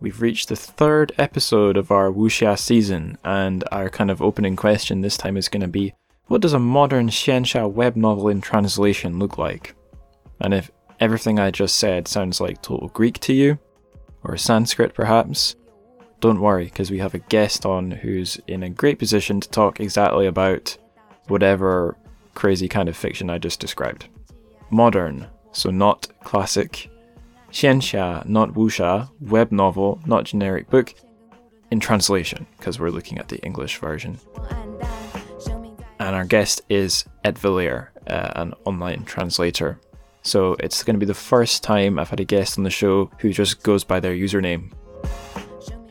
We've reached the third episode of our wuxia season, and our kind of opening question this time is going to be what does a modern xianxia web novel in translation look like? And if everything I just said sounds like total Greek to you, or Sanskrit perhaps, don't worry, because we have a guest on who's in a great position to talk exactly about whatever crazy kind of fiction I just described. Modern, so not classic. Xianxia, not wuxia. Web novel, not generic book. In translation, because we're looking at the English version. And our guest is Etvolare, uh, an online translator. So it's going to be the first time I've had a guest on the show who just goes by their username.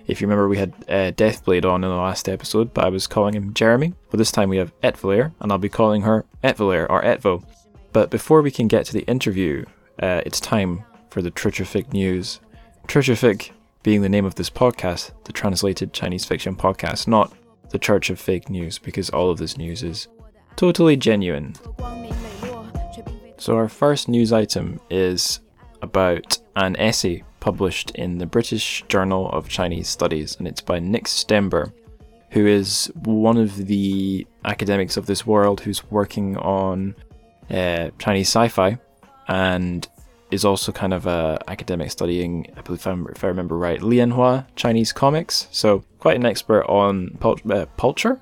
If you remember, we had uh, Deathblade on in the last episode, but I was calling him Jeremy. But this time we have Etvolare, and I'll be calling her Etvolare or Etvo. But before we can get to the interview, uh, it's time for the Tritrific news. Tritrific being the name of this podcast, the translated Chinese fiction podcast, not the Church of Fake News, because all of this news is totally genuine. So, our first news item is about an essay published in the British Journal of Chinese Studies, and it's by Nick Stember, who is one of the academics of this world who's working on uh, Chinese sci-fi, and is also kind of a academic studying, I believe, if, if i remember right, lianhuanhua Chinese comics. So quite an expert on pul- uh, culture.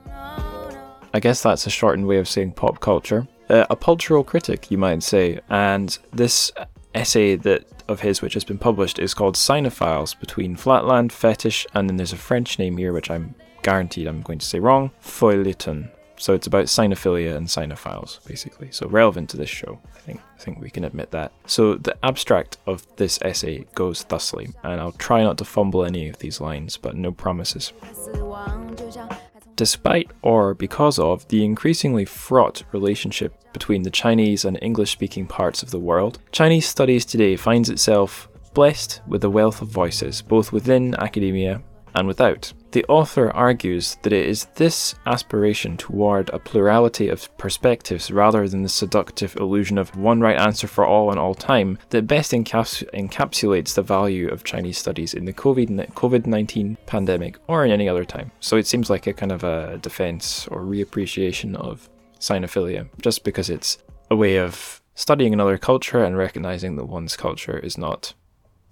I guess that's a shortened way of saying pop culture uh, a cultural critic, you might say. And this essay that of his, which has been published, is called Sinophiles Between Flatland, Fetish, and then there's a French name here, which I'm guaranteed I'm going to say wrong. Feuilleton. So it's about sinophilia and sinophiles, basically. So relevant to this show, I think. I think we can admit that. So the abstract of this essay goes thusly, and I'll try not to fumble any of these lines, but no promises. Despite or because of the increasingly fraught relationship between the Chinese and English speaking parts of the world, Chinese studies today finds itself blessed with a wealth of voices, both within academia and without. The author argues that it is this aspiration toward a plurality of perspectives rather than the seductive illusion of one right answer for all and all time that best encaps- encapsulates the value of Chinese studies in the COVID 19 pandemic or in any other time. So it seems like a kind of a defense or reappreciation of sinophilia, just because it's a way of studying another culture and recognizing that one's culture is not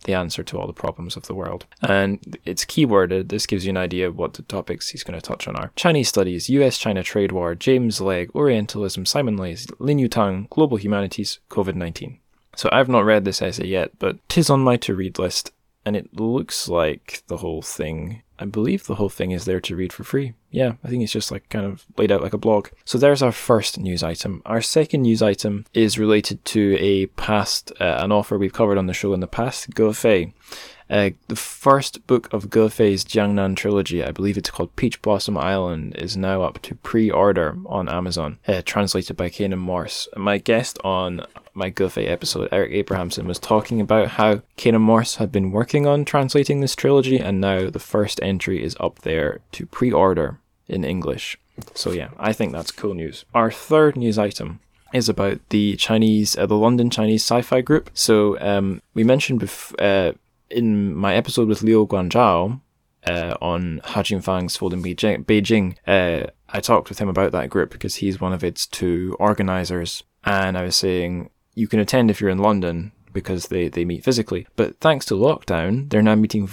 the answer to all the problems of the world. And it's keyworded. This gives you an idea of what the topics he's going to touch on are Chinese studies, US China trade war, James Legge, Orientalism, Simon Leys, Lin Yutang, global humanities, COVID 19. So I've not read this essay yet, but tis on my to read list, and it looks like the whole thing I believe the whole thing is there to read for free. Yeah, I think it's just like kind of laid out like a blog. So there's our first news item. Our second news item is related to a past, uh, an offer we've covered on the show in the past, Fei. Uh, the first book of Ge Fei's Jiangnan trilogy, I believe it's called Peach Blossom Island, is now up to pre-order on Amazon, uh, translated by Canaan Morse. My guest on my Ge Fei episode, Eric Abrahamsen, was talking about how Canaan Morse had been working on translating this trilogy, and now the first entry is up there to pre-order in English. So yeah, I think that's cool news. Our third news item is about the Chinese, uh, the London Chinese Sci-Fi Group. So um, we mentioned bef- uh, in my episode with Liu Guanzhao uh, on Hao Jingfang's Folding Beijing, uh, I talked with him about that group because he's one of its two organizers. And I was saying, you can attend if you're in London because they, they meet physically. But thanks to lockdown, they're now meeting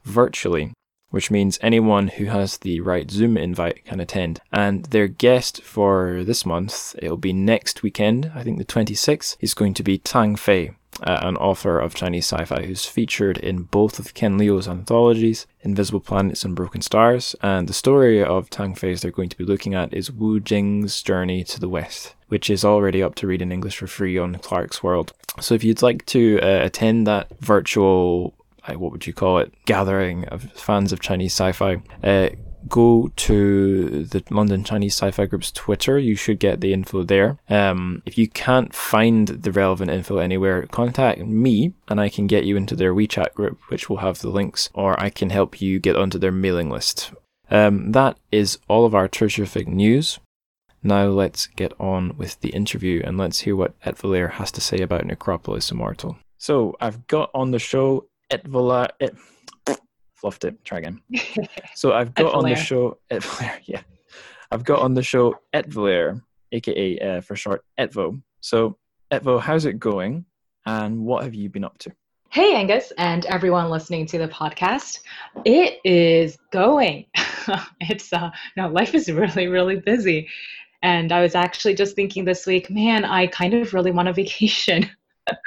virtually which means anyone who has the right Zoom invite can attend. And their guest for this month, it'll be next weekend, I think the 26th, is going to be Tang Fei. Uh, an author of Chinese sci-fi who's featured in both of Ken Liu's anthologies, Invisible Planets and Broken Stars, and the story of Tang Fei's they're going to be looking at is Wu Jing's Journey to the West, which is already up to read in English for free on Clarkesworld. So if you'd like to uh, attend that virtual what would you call it, gathering of fans of Chinese sci-fi. Uh, go to the London Chinese Sci-Fi Group's Twitter. You should get the info there. Um, if you can't find the relevant info anywhere, contact me and I can get you into their WeChat group, which will have the links, or I can help you get onto their mailing list. Um, that is all of our Tritrific news. Now let's get on with the interview and let's hear what Etvolare has to say about Necropolis Immortal. So I've got on the show Etvola. Et, fluffed it. Try again. So I've got on the show Etvolare. Yeah, I've got on the show Etvolare, aka uh, for short Etvo. So Etvo, how's it going? And what have you been up to? Hey, Angus, and everyone listening to the podcast. It is going. it's uh, no, life is really, really busy. And I was actually just thinking this week, man, I kind of really want a vacation.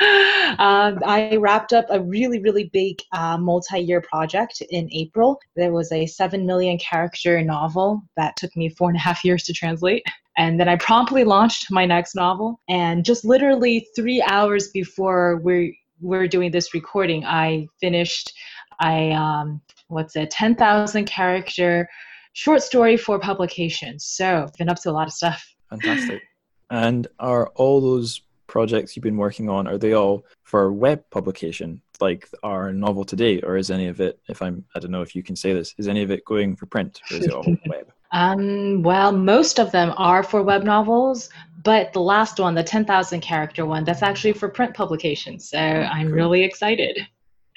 Uh, I wrapped up a really, really big uh, multi year project in April. There was a 7 million character novel that took me four and a half years to translate. And then I promptly launched my next novel. And just literally three hours before we're, we're doing this recording, I finished I um, what's it, 10,000 character short story for publication. So been up to a lot of stuff. Fantastic. and are all those projects you've been working on are they all for web publication? Like our novel today or is any of it if i'm i don't know if you can say this is any of it going for print or is it all web? Um, well most of them are for web novels but the last one the 10000 character one that's actually for print publication so oh, i'm cool. really excited.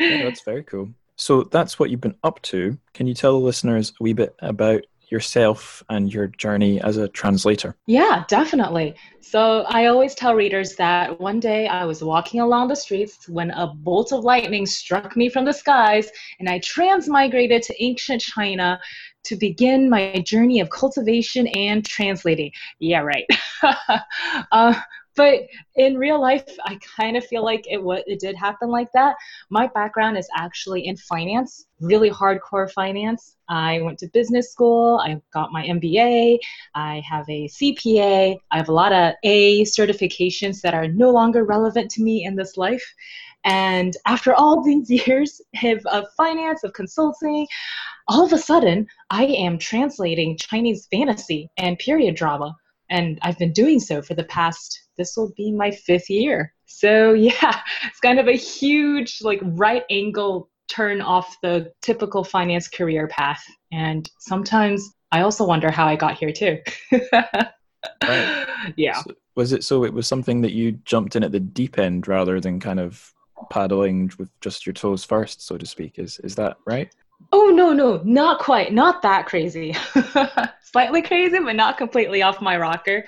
Yeah, that's very cool. So that's what you've been up to. Can you tell the listeners a wee bit about yourself and your journey as a translator? Yeah, definitely. So I always tell readers that one day I was walking along the streets when a bolt of lightning struck me from the skies and I transmigrated to ancient China to begin my journey of cultivation and translating. Yeah, right. uh, but in real life i kind of feel like it what it did happen like that. My background is actually in finance really hardcore finance. I went to business school i got my mba i have a cpa i have a lot of a certifications that are no longer relevant to me in this life. And after all these years of, of finance of consulting all of a sudden i am translating chinese fantasy and period drama. And I've been doing so for the past this will be my fifth year. So yeah, it's kind of a huge like right angle turn off the typical finance career path. And sometimes I also wonder how I got here too. right. Yeah. So was it so it was something that you jumped in at the deep end rather than kind of paddling with just your toes first, so to speak? Is is that right? Oh no, no, not quite, not that crazy. Slightly crazy, but not completely off my rocker.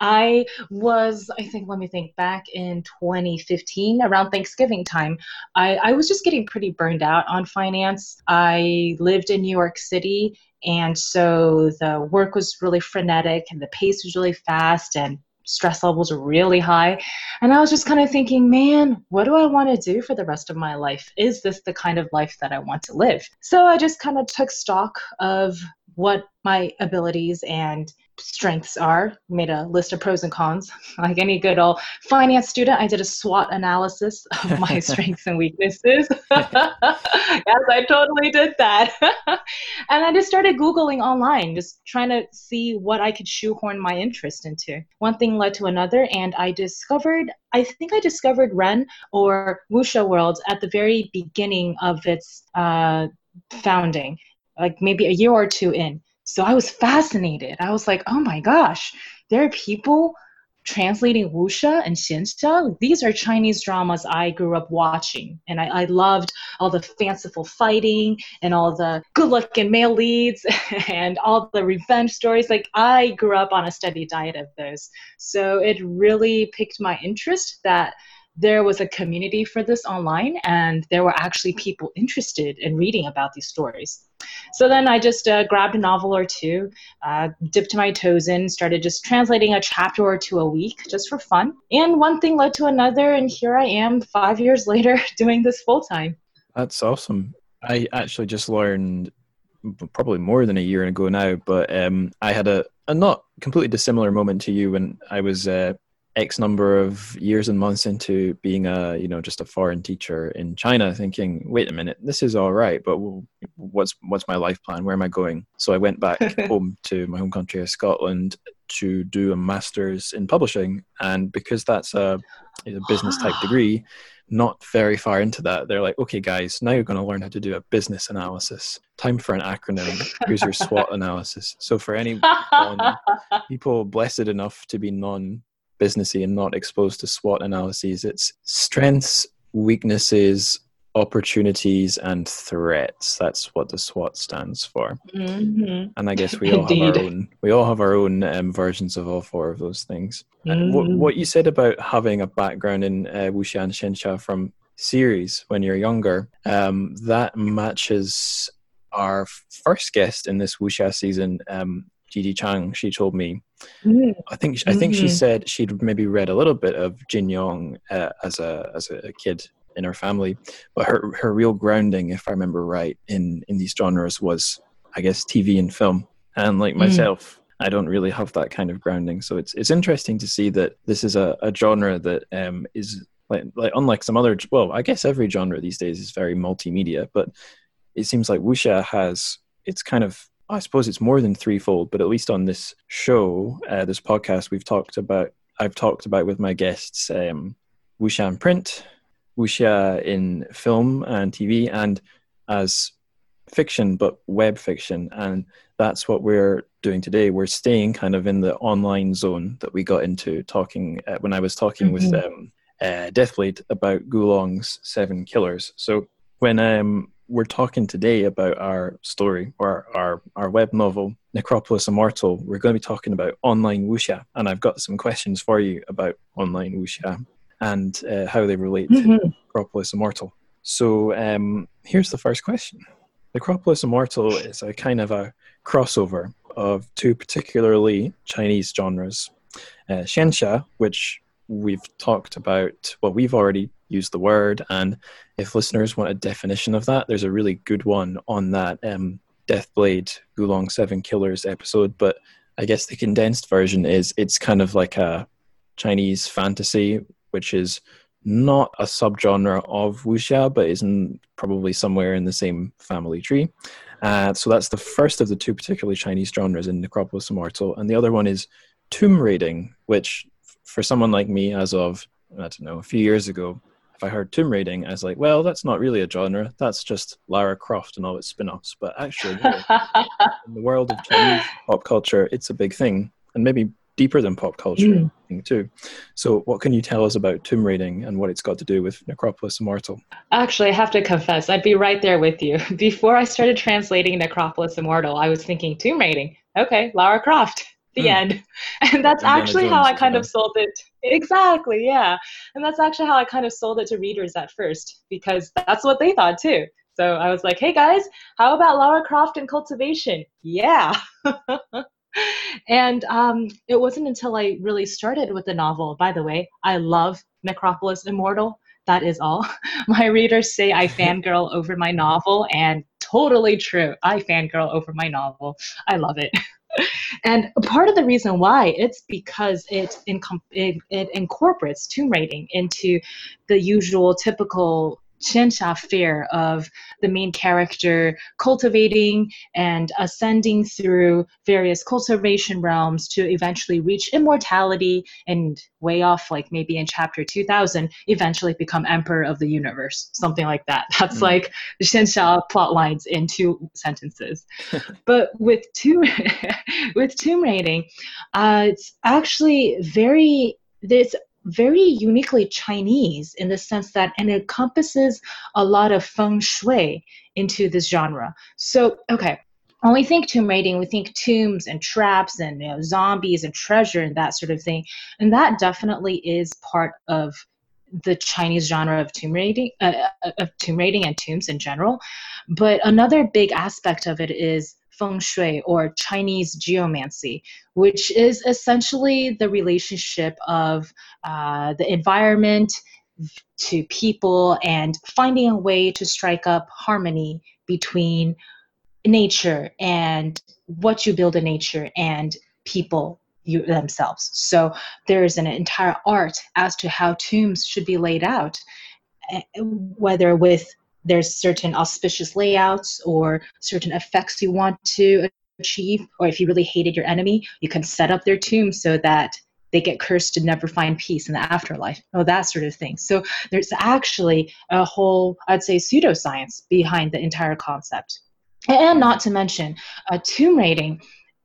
I was, I think, let me think, back in 2015, around Thanksgiving time, I, I was just getting pretty burned out on finance. I lived in New York City, and so the work was really frenetic and the pace was really fast, and stress levels really high. And I was just kind of thinking, man, what do I want to do for the rest of my life? Is this the kind of life that I want to live? So I just kind of took stock of what my abilities and strengths are made a list of pros and cons. Like any good old finance student i did a swot analysis of my strengths and weaknesses. Yes i totally did that. And i just started googling online just trying to see what i could shoehorn my interest into. One thing led to another and i discovered i think i discovered ren or Wuxia World at the very beginning of its uh, founding like maybe a year or two in so I was fascinated. I was like, oh my gosh, there are people translating wuxia and xianxia. These are Chinese dramas I grew up watching. And I, I loved all the fanciful fighting and all the good looking male leads and all the revenge stories. Like I grew up on a steady diet of those. So it really piqued my interest that there was a community for this online and there were actually people interested in reading about these stories. So then I just uh, grabbed a novel or two, uh, dipped my toes in, started just translating a chapter or two a week just for fun. And one thing led to another, and here I am five years later doing this full time. That's awesome. I actually just learned probably more than a year ago now, but um, I had a, a not completely dissimilar moment to you when I was uh, X number of years and months into being a you know just a foreign teacher in China, thinking, wait a minute, this is all right, but what's what's my life plan? Where am I going? So I went back home to my home country of Scotland to do a master's in publishing, and because that's a, a business type degree, not very far into that, they're like, okay, guys, now you're going to learn how to do a business analysis. Time for an acronym. Here's your SWOT analysis. So for any people blessed enough to be non businessy and not exposed to SWOT analyses. It's strengths, weaknesses, opportunities and threats. That's what the SWOT stands for. Mm-hmm. And I guess we all Indeed. have our own. We all have our own um, versions of all four of those things. Mm-hmm. What, what, you said about having a background in uh, wuxia and xianxia from series when you're younger, um, that matches our first guest in this wuxia season, um, Gigi Chang. She told me. Mm-hmm. I think I think she mm-hmm. said she'd maybe read a little bit of Jin Yong uh, as a as a kid in her family. But her her real grounding, if I remember right, in in these genres was, I guess, TV and film. And like mm. myself, I don't really have that kind of grounding. So it's it's interesting to see that this is a, a genre that um, is like like unlike some other well, I guess every genre these days is very multimedia, but it seems like wuxia has it's kind of I suppose it's more than threefold, but at least on this show, uh, this podcast, we've talked about I've talked about with my guests um, wuxia print, wuxia in film and TV and as fiction, but web fiction. And that's what we're doing today. We're staying kind of in the online zone that we got into talking uh, when I was talking mm-hmm. with um, uh, Deathblade about Gulong's Seven Killers. So when um, we're talking today about our story or our, our web novel, Necropolis Immortal, we're going to be talking about online wuxia. And I've got some questions for you about online wuxia and uh, how they relate mm-hmm. to Necropolis Immortal. So um, here's the first question. Necropolis Immortal is a kind of a crossover of two particularly Chinese genres. Uh, Xianxia, which we've talked about, well, we've already used the word, and if listeners want a definition of that, there's a really good one on that um, Deathblade Gulong Seven Killers episode. But I guess the condensed version is it's kind of like a Chinese fantasy which is not a subgenre of wuxia, but is probably somewhere in the same family tree. Uh, so that's the first of the two particularly Chinese genres in Necropolis Immortal, and the other one is tomb raiding, which for someone like me, as of I don't know a few years ago, if I heard tomb raiding, I was like, well, that's not really a genre. That's just Lara Croft and all its spin-offs. But actually, in the world of Chinese pop culture, it's a big thing, and maybe deeper than pop culture mm. too. So, what can you tell us about tomb raiding and what it's got to do with Necropolis Immortal? Actually, I have to confess, I'd be right there with you. Before I started translating Necropolis Immortal, I was thinking tomb raiding. Okay, Lara Croft. The mm. end. And that's and actually how I kind of sold it. Exactly, yeah. And that's actually how I kind of sold it to readers at first because that's what they thought too. So I was like, hey guys, how about Lara Croft and cultivation? Yeah. and um, it wasn't until I really started with the novel. By the way, I love Necropolis Immortal. That is all. My readers say I fangirl over my novel, and totally true. I fangirl over my novel. I love it. and part of the reason why it's because it, it, it incorporates tomb raiding into the usual typical xianxia fear of the main character cultivating and ascending through various cultivation realms to eventually reach immortality and way off like maybe in chapter 2000 eventually become emperor of the universe something like that that's mm. like the xianxia plot lines in two sentences but with tomb with tomb raiding uh, it's actually very there's very uniquely Chinese in the sense that and it encompasses a lot of feng shui into this genre. So, okay, when we think tomb raiding, we think tombs and traps and you know, zombies and treasure and that sort of thing, and that definitely is part of the Chinese genre of tomb raiding, uh, of tomb raiding and tombs in general. But another big aspect of it is feng shui or Chinese geomancy, which is essentially the relationship of uh, the environment to people and finding a way to strike up harmony between nature and what you build in nature and people you, themselves. So there's an entire art as to how tombs should be laid out, eh, whether with there's certain auspicious layouts or certain effects you want to achieve or if you really hated your enemy you can set up their tomb so that they get cursed to never find peace in the afterlife. Oh that sort of thing. So there's actually a whole i'd say pseudoscience behind the entire concept. And not to mention uh, tomb raiding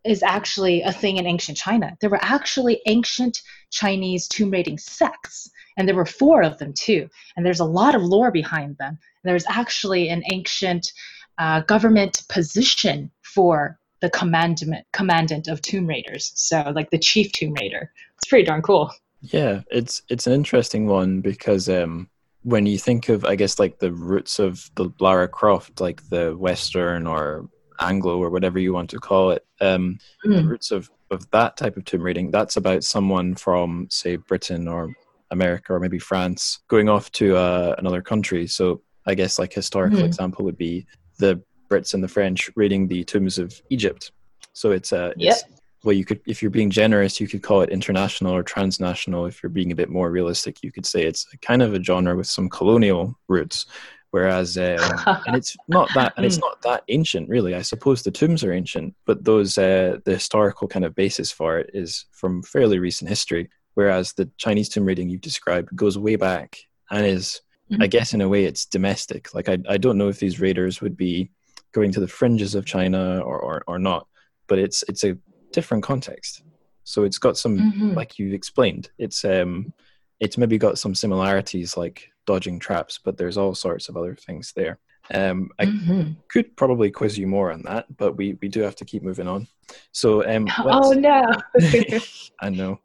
is actually a thing in ancient China. There were actually ancient Chinese tomb raiding sects, and there were four of them too. And there's a lot of lore behind them. There's actually an ancient uh, government position for the commandment commandant of tomb raiders. So like the chief tomb raider. It's pretty darn cool. Yeah, it's it's an interesting one because um, when you think of I guess like the roots of the Lara Croft, like the Western or Anglo or whatever you want to call it, um, mm. the roots of of that type of tomb raiding, that's about someone from say Britain or America or maybe France going off to uh, another country. So I guess like historical mm. example would be the Brits and the French raiding the tombs of Egypt. So it's uh, yep. it's well, you could, if you're being generous, you could call it international or transnational. If you're being a bit more realistic, you could say it's kind of a genre with some colonial roots. Whereas, um, and it's not that, and it's hmm. not that ancient, really. I suppose the tombs are ancient, but those, uh, the historical kind of basis for it is from fairly recent history. Whereas the Chinese tomb raiding you've described goes way back and is, mm-hmm. I guess, in a way, it's domestic. Like I, I don't know if these raiders would be going to the fringes of China or, or, or not, but it's it's a different context. So it's got some, mm-hmm. like you've explained, it's um, it's maybe got some similarities like dodging traps, but there's all sorts of other things there. Um, I mm-hmm. could probably quiz you more on that, but we we do have to keep moving on. So um, oh no, I know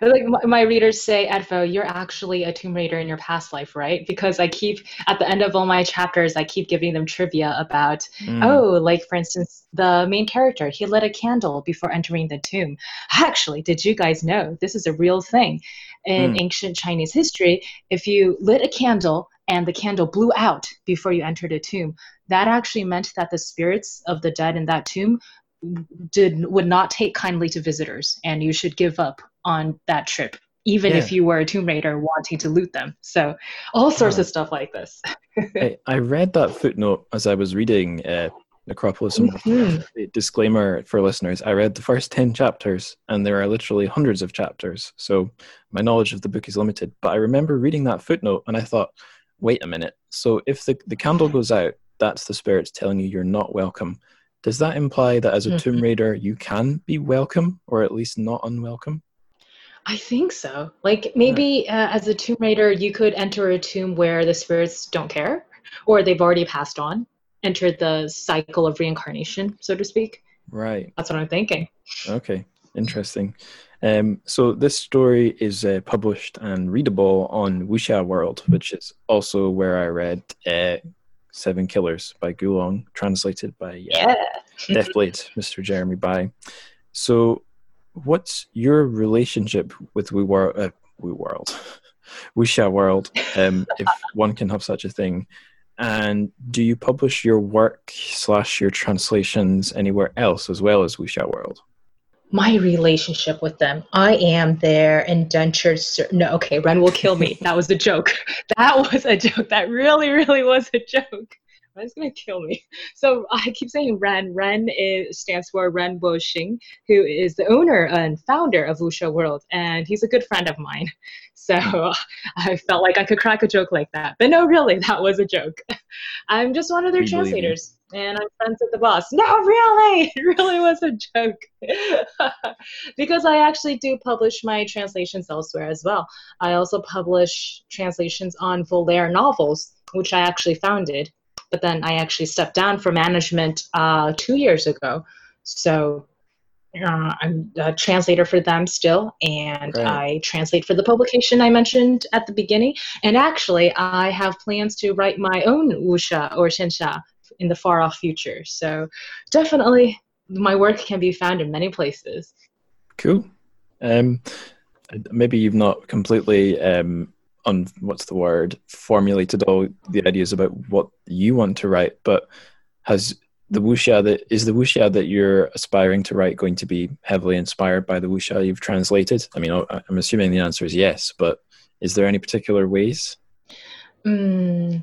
like my readers say Etvo you're actually a tomb raider in your past life right because i keep at the end of all my chapters i keep giving them trivia about mm. oh like for instance the main character he lit a candle before entering the tomb actually did you guys know this is a real thing in mm. ancient chinese history if you lit a candle and the candle blew out before you entered a tomb that actually meant that the spirits of the dead in that tomb did would not take kindly to visitors and you should give up on that trip even yeah. if you were a tomb raider wanting to loot them. So all sorts of stuff like this. I, I, read that footnote as i was reading uh, necropolis mm-hmm. disclaimer for listeners. I read the first 10 chapters and there are literally hundreds of chapters so my knowledge of the book is limited. But i remember reading that footnote and i thought wait a minute. So if the, the candle goes out that's the spirits telling you you're not welcome does that imply that as a Tomb mm-hmm. Raider you can be welcome or at least not unwelcome? I think so. Like maybe uh, as a Tomb Raider, you could enter a tomb where the spirits don't care or they've already passed on, entered the cycle of reincarnation, so to speak. Right. That's what I'm thinking. Okay, interesting. Um, so this story is uh, published and readable on Wuxia World, which is also where I read uh, Seven Killers by Gulong, translated by uh, yeah. Deathblade, Mr. Jeremy Bai. So, what's your relationship with We World? Uh, we World, Wuxia World, um, if one can have such a thing. And do you publish your work slash your translations anywhere else as well as Wuxia World? My relationship with them. I am their indentured ser- no, okay, Ren will kill me. That was a joke. That was a joke. That really, really was a joke. Ren's gonna kill me. So I keep saying Ren. Ren is, stands for Ren Woxing, who is the owner and founder of Wuxia World, and he's a good friend of mine. So I felt like I could crack a joke like that, but no, really, that was a joke. I'm just one of their we translators, and I'm friends with the boss. No, really, it really was a joke. because I actually do publish my translations elsewhere as well. I also publish translations on Volare novels, which I actually founded but then I actually stepped down from management uh, two years ago. So uh, I'm a translator for them still, and. I translate for the publication I mentioned at the beginning. And actually, I have plans to write my own wuxia or xianxia in the far off future. So definitely, my work can be found in many places. Cool. Um, maybe you've not completely um, on what's the word formulated all the ideas about what you want to write but has the wuxia that is the wuxia that you're aspiring to write going to be heavily inspired by the wuxia you've translated i mean i'm assuming the answer is yes but is there any particular ways mm,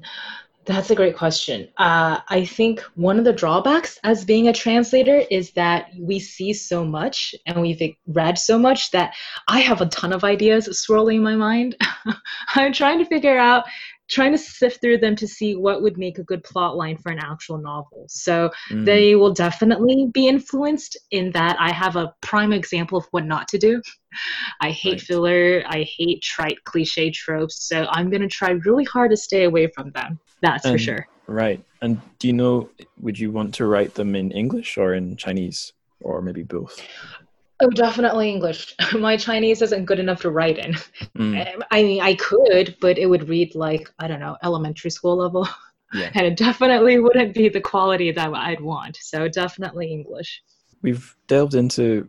that's a great question. Uh, I think one of the drawbacks as being a translator is that we see so much and we've read so much that I have a ton of ideas swirling in my mind. I'm trying to figure out trying to sift through them to see what would make a good plot line for an actual novel. So mm. they will definitely be influenced in that I have a prime example of what not to do. I hate right. filler, I hate trite cliche tropes, so I'm going to try really hard to stay away from them. That's and, for sure. Right. And do you know, would you want to write them in English or in Chinese, or maybe both? Oh, definitely English. My Chinese isn't good enough to write in. Mm. I mean, I could, but it would read like, I don't know, elementary school level. Yeah. And it definitely wouldn't be the quality that I'd want. So definitely English. We've delved into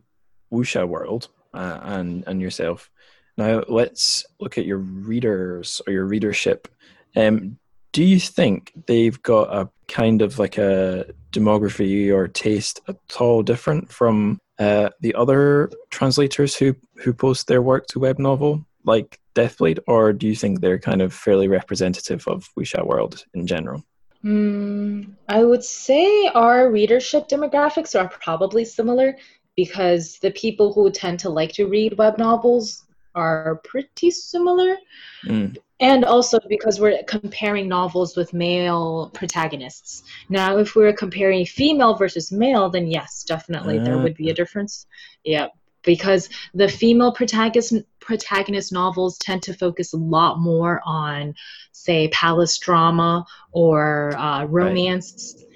Wuxia World uh, and, and yourself. Now let's look at your readers or your readership. Um, do you think they've got a kind of like a demography or taste at all different from uh, the other translators who who post their work to web novel like Deathblade, or do you think they're kind of fairly representative of Wuxia World in general? Mm, I would say our readership demographics are probably similar because the people who tend to like to read web novels are pretty similar. Mm and also because we're comparing novels with male protagonists. Now, if we're comparing female versus male, then yes, definitely uh, there would be a difference. Yeah, because the female protagonist protagonist novels tend to focus a lot more on, say, palace drama or uh, romance. Right.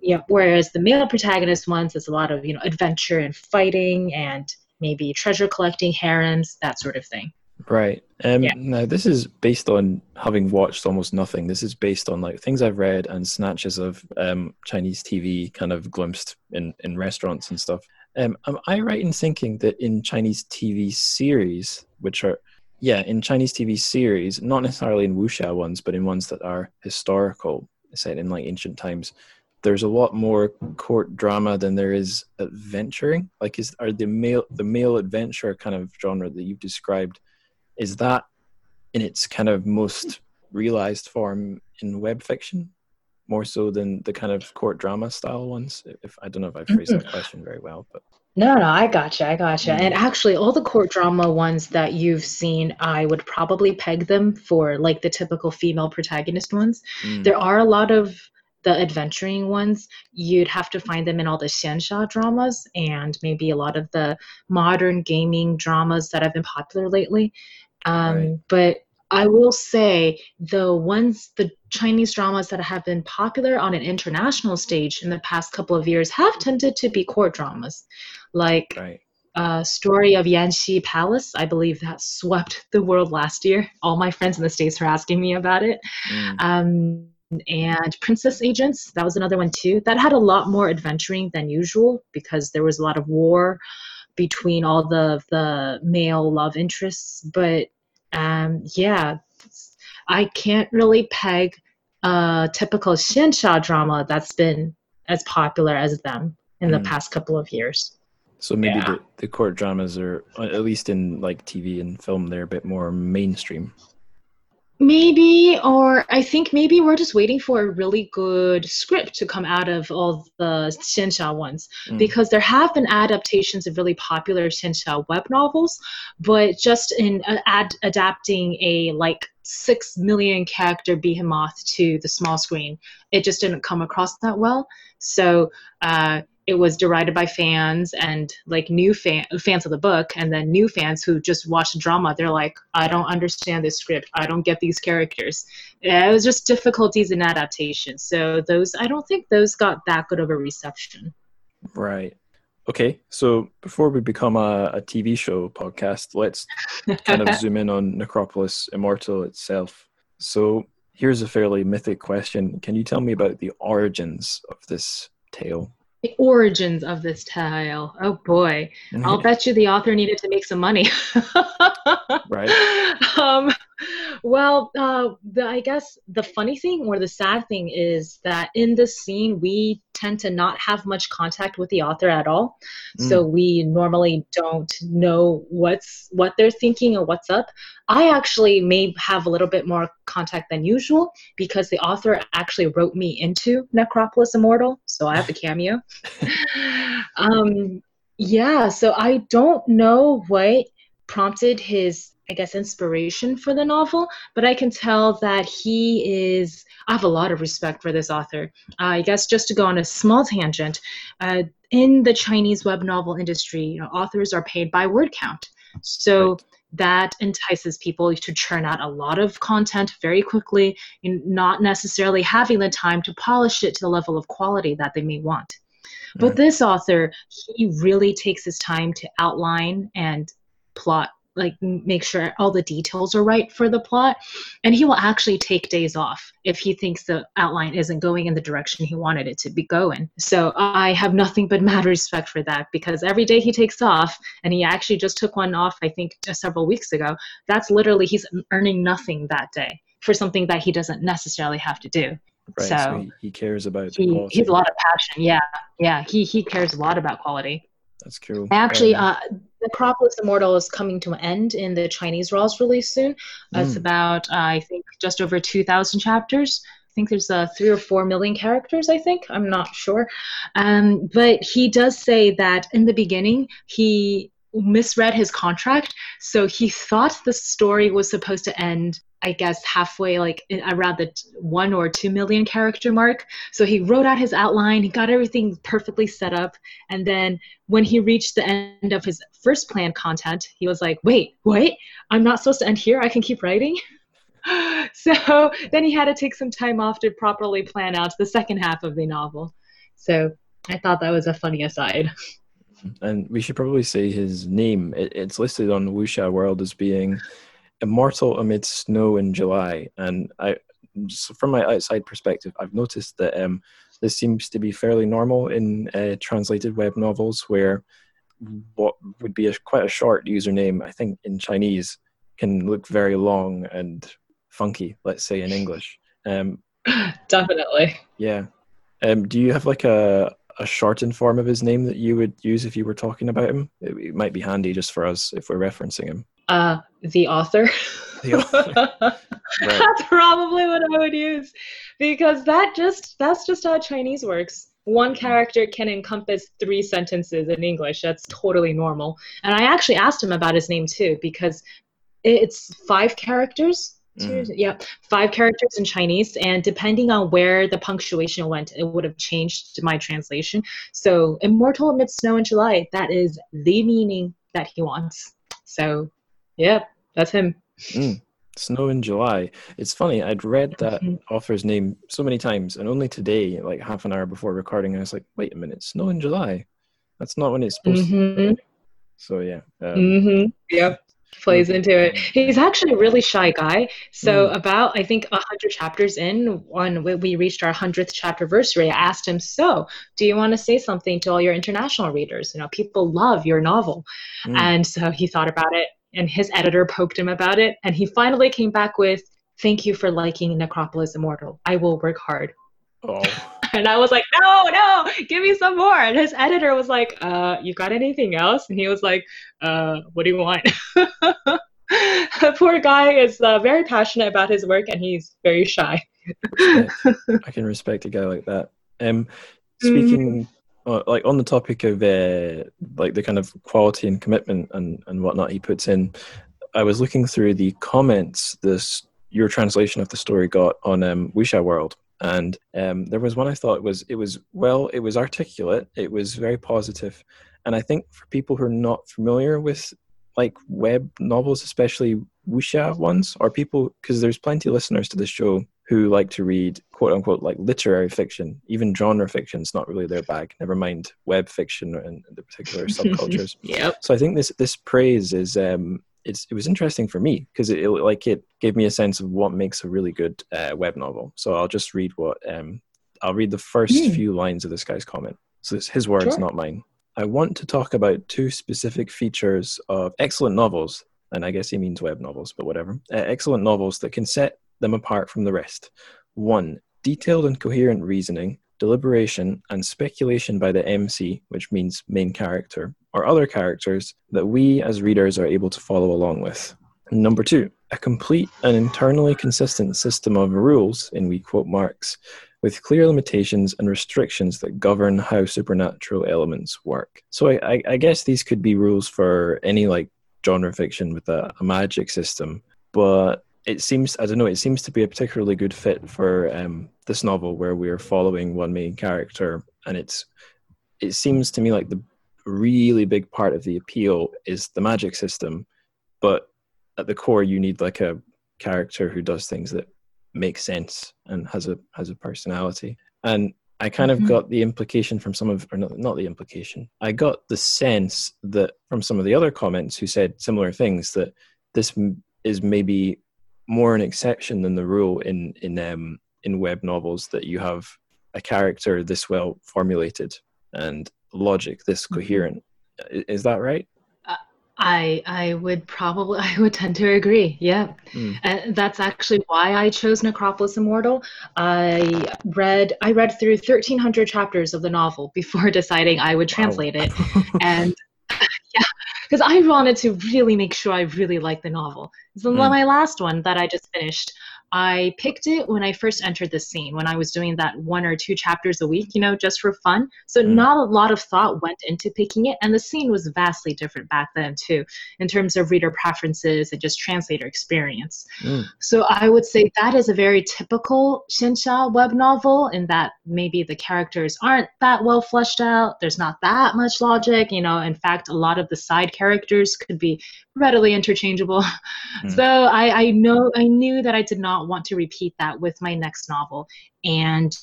Yeah, whereas the male protagonist ones is a lot of you know adventure and fighting and maybe treasure collecting, harems, that sort of thing. Right. Um, yeah. Now, this is based on having watched almost nothing. This is based on like things I've read and snatches of um, Chinese TV kind of glimpsed in, in restaurants and stuff. Um, am I right in thinking that in Chinese TV series, which are, yeah, in Chinese TV series, not necessarily in wuxia ones, but in ones that are historical, set in like ancient times, there's a lot more court drama than there is adventuring. Like, is are the male the male adventure kind of genre that you've described? Is that in its kind of most realized form in web fiction more so than the kind of court drama style ones if i don't know if i phrased that mm-hmm. question very well but no no i gotcha i gotcha mm-hmm. and actually all the court drama ones that you've seen i would probably peg them for like the typical female protagonist ones mm. there are a lot of the adventuring ones, you'd have to find them in all the xianxia dramas and maybe a lot of the modern gaming dramas that have been popular lately. Um, right. But I will say the ones, the Chinese dramas that have been popular on an international stage in the past couple of years have tended to be court dramas, like right. uh, story of Yanxi Palace. I believe that swept the world last year. All my friends in the states were asking me about it. Mm. Um, and Princess Agents, that was another one too. That had a lot more adventuring than usual because there was a lot of war between all the the male love interests. But um, yeah, I can't really peg a typical xianxia drama that's been as popular as them in the mm. past couple of years. So maybe yeah. the, the court dramas are, at least in like TV and film, they're a bit more mainstream. Maybe, or I think maybe we're just waiting for a really good script to come out of all the xianxia ones, mm. because there have been adaptations of really popular xianxia web novels, but just in uh, ad- adapting a like six million character behemoth to the small screen, it just didn't come across that well. So uh, it was derided by fans and like new fan, fans of the book and then new fans who just watch the drama they're like i don't understand this script. I don't get these characters. It was just difficulties in adaptation. So those i don't think those got that good of a reception. Right. Okay so before we become a, a tv show podcast let's kind of zoom in on necropolis immortal itself. So here's a fairly mythic question. Can you tell me about the origins of this tale the origins of this tale. Oh boy, I'll bet you the author needed to make some money. right. Um, well, uh, the, I guess the funny thing or the sad thing is that in this scene, we tend to not have much contact with the author at all. Mm. So we normally don't know what's what they're thinking or what's up. I actually may have a little bit more contact than usual because the author actually wrote me into Necropolis Immortal, so I have a cameo. um, yeah, so I don't know what prompted his I guess, inspiration for the novel, but I can tell that he is. I have a lot of respect for this author. Uh, I guess just to go on a small tangent, uh, in the Chinese web novel industry, you know, authors are paid by word count. So right. that entices people to churn out a lot of content very quickly, not necessarily having the time to polish it to the level of quality that they may want. But this author, he really takes his time to outline and plot like make sure all the details are right for the plot and he will actually take days off if he thinks the outline isn't going in the direction he wanted it to be going so i have nothing but mad respect for that because every day he takes off and he actually just took one off i think just several weeks ago that's literally he's earning nothing that day for something that he doesn't necessarily have to do Right, so, so he, he, cares about he, he has a lot of passion. Yeah, yeah. He he cares a lot about quality. That's cool. Actually, um, uh, Necropolis Immortal is coming to an end in the Chinese raws release soon. Mm. It's about, uh, I think, just over 2,000 chapters. I think there's uh, three or four million characters, I think. I'm not sure. Um, but he does say that in the beginning, he misread his contract. So he thought the story was supposed to end I guess halfway, like around the one or two million character mark. So he wrote out his outline, he got everything perfectly set up. And then when he reached the end of his first planned content, he was like, wait, what? I'm not supposed to end here? I can keep writing? so then he had to take some time off to properly plan out the second half of the novel. So I thought that was a funny aside. And we should probably say his name. it's listed on Wuxia World as being immortal amid snow in July. And I, from my outside perspective, I've noticed that um, this seems to be fairly normal in uh, translated web novels, where what would be a, quite a short username, I think in Chinese, can look very long and funky. Let's say in English. Um, Definitely. Yeah. Um, do you have like a a shortened form of his name that you would use if you were talking about him? It, it might be handy just for us if we're referencing him. Uh, the author. The author. right. That's probably what I would use, because that just that's just how Chinese works. One character can encompass three sentences in English. That's totally normal. And I actually asked him about his name too, because it's five characters. Mm. Yeah, five characters in Chinese, and depending on where the punctuation went, it would have changed my translation. So, immortal amid snow in July, that is the meaning that he wants. So yeah, that's him. Mm. Snow in July. It's funny. I'd read that mm-hmm. author's name so many times, and only today, like half an hour before recording, I was like, "Wait a minute, Snow in July? That's not when it's supposed mm-hmm. to." Be. So yeah. Um, mm-hmm. Yep. Plays into it. He's actually a really shy guy. So mm. about I think hundred chapters in, when we reached our hundredth chapter anniversary, I asked him, "So, do you want to say something to all your international readers? You know, people love your novel." Mm. And so he thought about it and his editor poked him about it and he finally came back with thank you for liking necropolis immortal i will work hard oh. And i was like no no give me some more. And his editor was like uh you got anything else? And he was like uh what do you want? The poor guy is uh, very passionate about his work and he's very shy. I can respect a guy like that. Um speaking mm uh, like on the topic of uh, like the kind of quality and commitment and, and whatnot he puts in, I was looking through the comments this your translation of the story got on um, Wuxia World, and um, there was one I thought was it was well, it was articulate, it was very positive, and I think for people who are not familiar with like web novels, especially wuxia ones, or people because there's plenty of listeners to this show who like to read quote unquote like literary fiction, even genre fiction is not really their bag. Never mind web fiction and the particular subcultures. yeah. So I think this this praise is um it's it was interesting for me because it, it, like it gave me a sense of what makes a really good uh, web novel. So I'll just read what um I'll read the first mm. few lines of this guy's comment. So it's his words, sure. not mine. I want to talk about two specific features of excellent novels, and I guess he means web novels, but whatever. Uh, excellent novels that can set them apart from the rest. One, detailed and coherent reasoning, deliberation, and speculation by the MC, which means main character, or other characters that we as readers are able to follow along with. Number two, a complete and internally consistent system of rules, in we quote marks, with clear limitations and restrictions that govern how supernatural elements work. So I, I, guess these could be rules for any like genre fiction with a, a magic system, but it seems I don't know. It seems to be a particularly good fit for um, this novel where we are following one main character, and it's it seems to me like the really big part of the appeal is the magic system, but at the core you need like a character who does things that make sense and has a has a personality. And I kind of mm-hmm. got the implication from some of, or not, not the implication. I got the sense that from some of the other comments who said similar things that this is maybe more an exception than the rule in in um, in web novels that you have a character this well formulated and logic this mm-hmm. coherent. Is that right? I I would probably I would tend to agree. Yeah, mm. and that's actually why I chose Necropolis Immortal. I read I read through thirteen hundred chapters of the novel before deciding I would translate wow. it, and yeah, because I wanted to really make sure I really liked the novel. So mm. my last one that I just finished, I picked it when I first entered the scene, when I was doing that one or two chapters a week, you know, just for fun. So mm. not a lot of thought went into picking it. And the scene was vastly different back then, too, in terms of reader preferences and just translator experience. Mm. So I would say that is a very typical Xianxia web novel in that maybe the characters aren't that well fleshed out. There's not that much logic. You know, in fact, a lot of the side characters could be readily interchangeable. Mm. So I, I know I knew that I did not want to repeat that with my next novel. And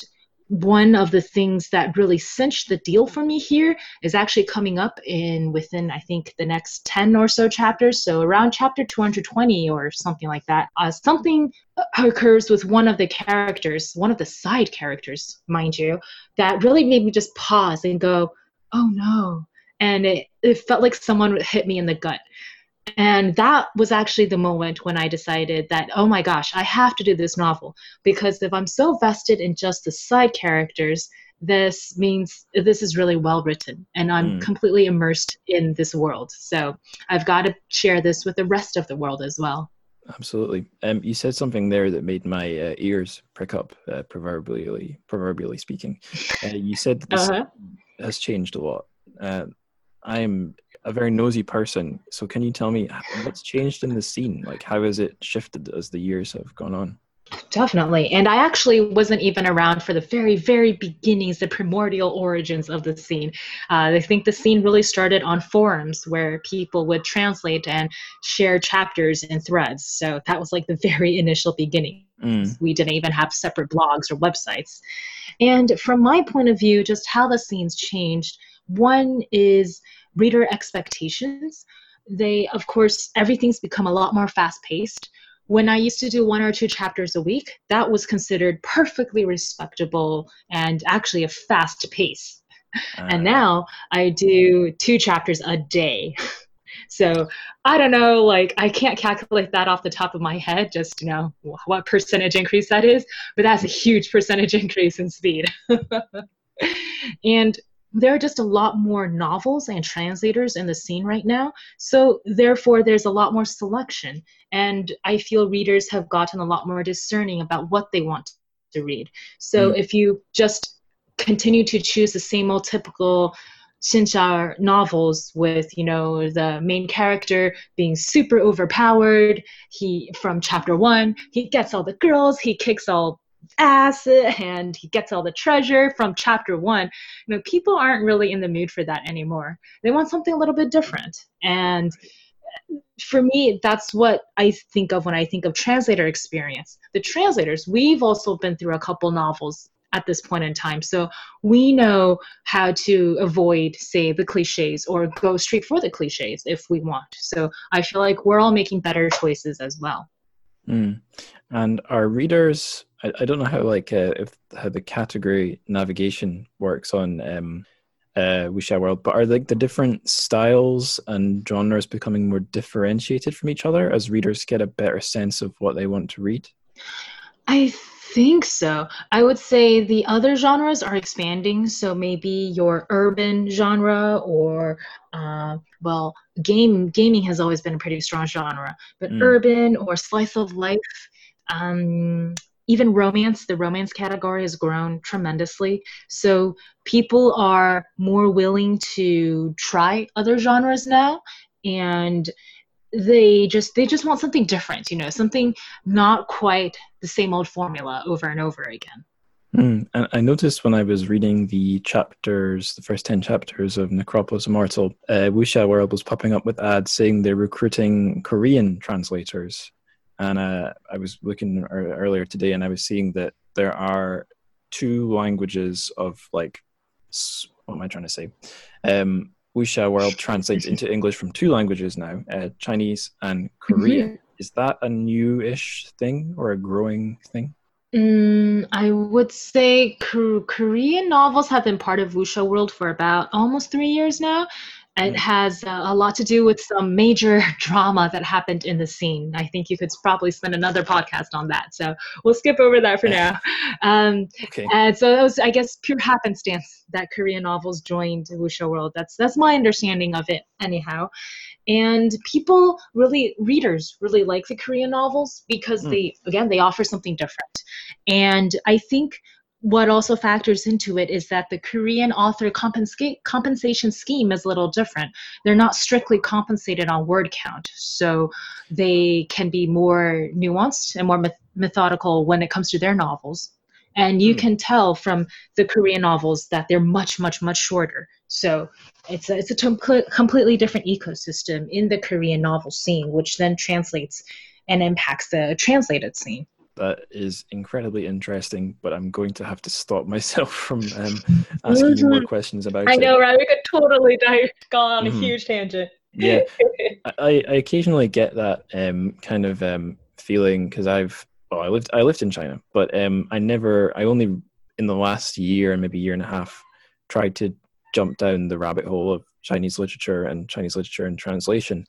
one of the things that really cinched the deal for me here is actually coming up in within I think the next 10 or so chapters so around chapter 220 or something like that uh, something occurs with one of the characters one of the side characters mind you that really made me just pause and go oh no and it, it felt like someone hit me in the gut and that was actually the moment when I decided that, oh my gosh, I have to do this novel. Because if I'm so vested in just the side characters, this means this is really well written and I'm mm. completely immersed in this world. So I've got to share this with the rest of the world as well. Absolutely. Um, you said something there that made my uh, ears prick up, uh, proverbially, proverbially speaking. Uh, you said this uh-huh. has changed a lot. Uh, I'm a very nosy person. So can you tell me what's changed in the scene? Like how has it shifted as the years have gone on? Definitely. And I actually wasn't even around for the very, very beginnings, the primordial origins of the scene. Uh, I think the scene really started on forums where people would translate and share chapters in threads. So that was like the very initial beginning. Mm. We didn't even have separate blogs or websites. And from my point of view, just how the scene's changed, one is reader expectations. They, of course, everything's become a lot more fast paced. When I used to do one or two chapters a week, that was considered perfectly respectable and actually a fast pace. Uh, and now I do two chapters a day. So I don't know, like I can't calculate that off the top of my head, just you know what percentage increase that is, but that's a huge percentage increase in speed. and there are just a lot more novels and translators in the scene right now. So, therefore, there's a lot more selection. And I feel readers have gotten a lot more discerning about what they want to read. So, mm. if you just continue to choose the same old typical Xianxia novels with, you know, the main character being super overpowered, he, from chapter one, he gets all the girls, he kicks all ass and he gets all the treasure from chapter one. You know people aren't really in the mood for that anymore. They want something a little bit different. And for me that's what i think of when i think of translator experience. The translators we've also been through a couple novels at this point in time. So we know how to avoid say the cliches or go straight for the cliches if we want. So i feel like we're all making better choices as well. Mm. and our readers I, I don't know how like uh, if how the category navigation works on um, uh, Wuxia World, but are like the different styles and genres becoming more differentiated from each other as readers get a better sense of what they want to read? I think so. I would say the other genres are expanding. So maybe your urban genre or uh, well, game gaming has always been a pretty strong genre, but mm. urban or slice of life. Um, even romance, the romance category has grown tremendously. So people are more willing to try other genres now. And they just they just want something different you know something not quite the same old formula over and over again Mm, and I noticed when I was reading the chapters, the first 10 chapters of Necropolis Immortal, uh, Wuxia World was popping up with ads saying they're recruiting Korean translators. And uh, I was looking earlier today and I was seeing that there are two languages of like, what am I trying to say? Um, Wuxia World translates into English from two languages now uh, Chinese and Korean. Mm-hmm. Is that a new ish thing or a growing thing? Mm, I would say Korean novels have been part of Wuxia World for about almost three years now. It mm. has uh, a lot to do with some major drama that happened in the scene. I think you could probably spend another podcast on that. So we'll skip over that for now. Um, okay. And so it was, I guess, pure happenstance that Korean novels joined Wuxia World. That's that's my understanding of it, anyhow and people really readers really like the korean novels because mm. they again they offer something different and i think what also factors into it is that the Korean author compensa- compensation scheme is a little different. They're not strictly compensated on word count, so they can be more nuanced and more me- methodical when it comes to their novels. And you mm. can tell from the Korean novels that they're much, much, much shorter. So it's a, it's a t- completely different ecosystem in the Korean novel scene, which then translates and impacts the translated scene. That is incredibly interesting, but I'm going to have to stop myself from um, asking you more questions about I it. I know, right? We could totally dive, go on mm-hmm. a huge tangent. yeah, I, I occasionally get that um, kind of um, feeling because I've well, I lived I lived in China, but um, I never I only in the last year and maybe year and a half tried to jump down the rabbit hole of Chinese literature and Chinese literature and translation.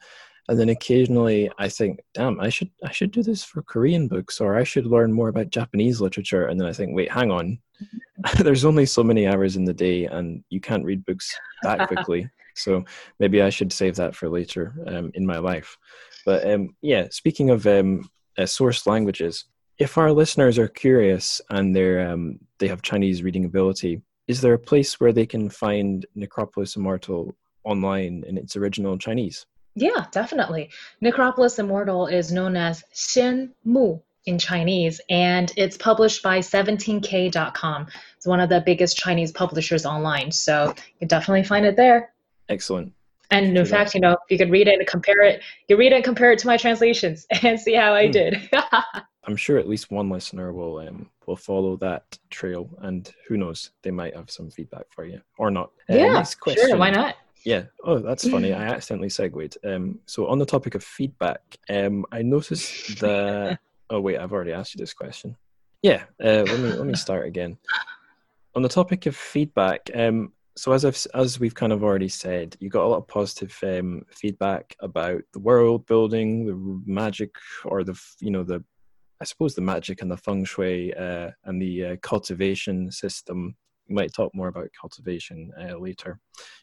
And then occasionally I think, damn, I should I should do this for Korean books or I should learn more about Japanese literature. And then I think, wait, hang on. There's only so many hours in the day and you can't read books that quickly. so maybe I should save that for later um, in my life. But um, yeah, speaking of um, uh, source languages, if our listeners are curious and they're um, they have Chinese reading ability, is there a place where they can find Necropolis Immortal online in its original Chinese? Yeah, definitely. Necropolis Immortal is known as Xian Mu in Chinese, and it's published by 17k.com. It's one of the biggest Chinese publishers online, so you can definitely find it there. Excellent. And in fact, you know, you could read it and compare it. You read it and compare it to my translations and see how I mm. did. I'm sure at least one listener will um, will follow that trail, and who knows, they might have some feedback for you or not. Uh, yeah, sure. Why not? Yeah. Oh, that's funny. I accidentally segued. Um, so on the topic of feedback, um, I noticed that. oh wait, I've already asked you this question. Yeah. Uh, let me let me start again. On the topic of feedback, um, so as I've as we've kind of already said, you got a lot of positive um, feedback about the world building, the magic, or the you know the I suppose the magic and the feng shui uh, and the uh, cultivation system. We might talk more about cultivation uh, later.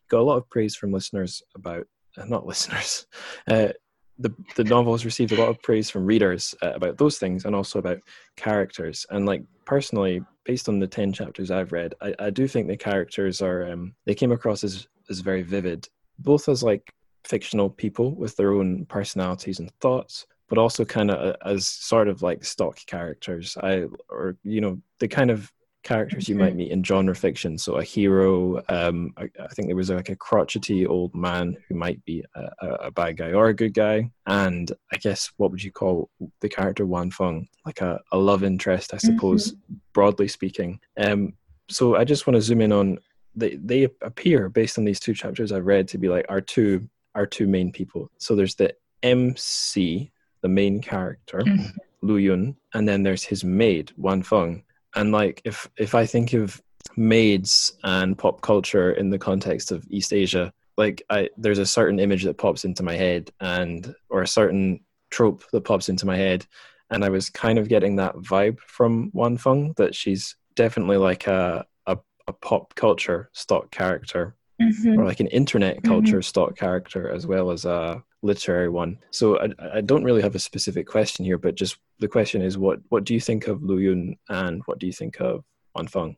Got a lot of praise from listeners about, uh, not listeners, uh, the, the novel has received a lot of praise from readers uh, about those things and also about characters. And like personally, based on the 10 chapters I've read, I, I do think the characters are, um, they came across as, as very vivid, both as like fictional people with their own personalities and thoughts, but also kind of as sort of like stock characters. I or you know the kind of characters you might meet in genre fiction. So a hero, um, I, I, think there was like a crotchety old man who might be a, a, bad guy or a good guy, and I guess what would you call the character Wan Feng, like a, a love interest, I suppose, mm-hmm. broadly speaking. Um, so I just want to zoom in on they they appear based on these two chapters I've read to be like our two our two main people. So there's the MC the main character, mm. Lu Yun, and then there's his maid, Wan Feng. And like if if I think of maids and pop culture in the context of East Asia, like I there's a certain image that pops into my head and or a certain trope that pops into my head. And I was kind of getting that vibe from Wan Feng that she's definitely like a a, a pop culture stock character. Mm-hmm. Or like an internet mm-hmm. culture mm-hmm. stock character as well as a literary one. So I, I don't really have a specific question here, but just the question is, what what do you think of Lu Yun and what do you think of Wan Feng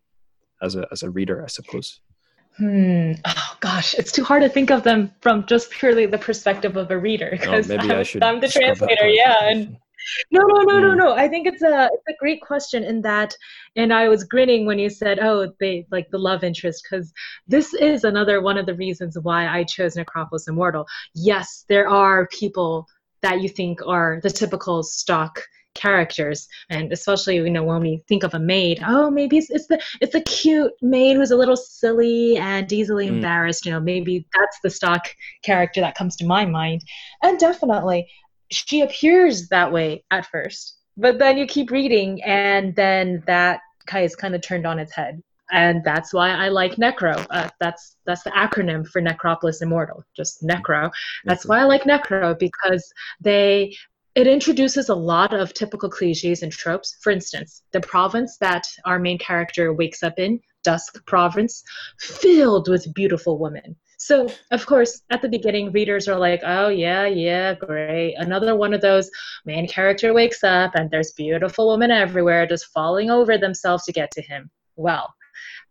as a as a reader, I suppose? Hmm. Oh gosh, it's too hard to think of them from just purely the perspective of a reader because oh, I'm, I'm the translator. Yeah, and no, no, no, no, no. I think it's a it's a great question in that, and I was grinning when you said, "Oh, they like the love interest," because this is another one of the reasons why I chose Necropolis Immortal. Yes, there are people that you think are the typical stock characters and especially you know when we think of a maid oh maybe it's, it's the it's a cute maid who's a little silly and easily mm. embarrassed you know maybe that's the stock character that comes to my mind and definitely she appears that way at first but then you keep reading and then that is kind of turned on its head and that's why I like Necro. Uh, that's that's the acronym for Necropolis Immortal, just Necro. That's why I like Necro because they it introduces a lot of typical cliches and tropes. For instance, the province that our main character wakes up in, Dusk Province, filled with beautiful women. So, of course, at the beginning, readers are like, oh, yeah, yeah, great. Another one of those main character wakes up and there's beautiful women everywhere just falling over themselves to get to him. Well,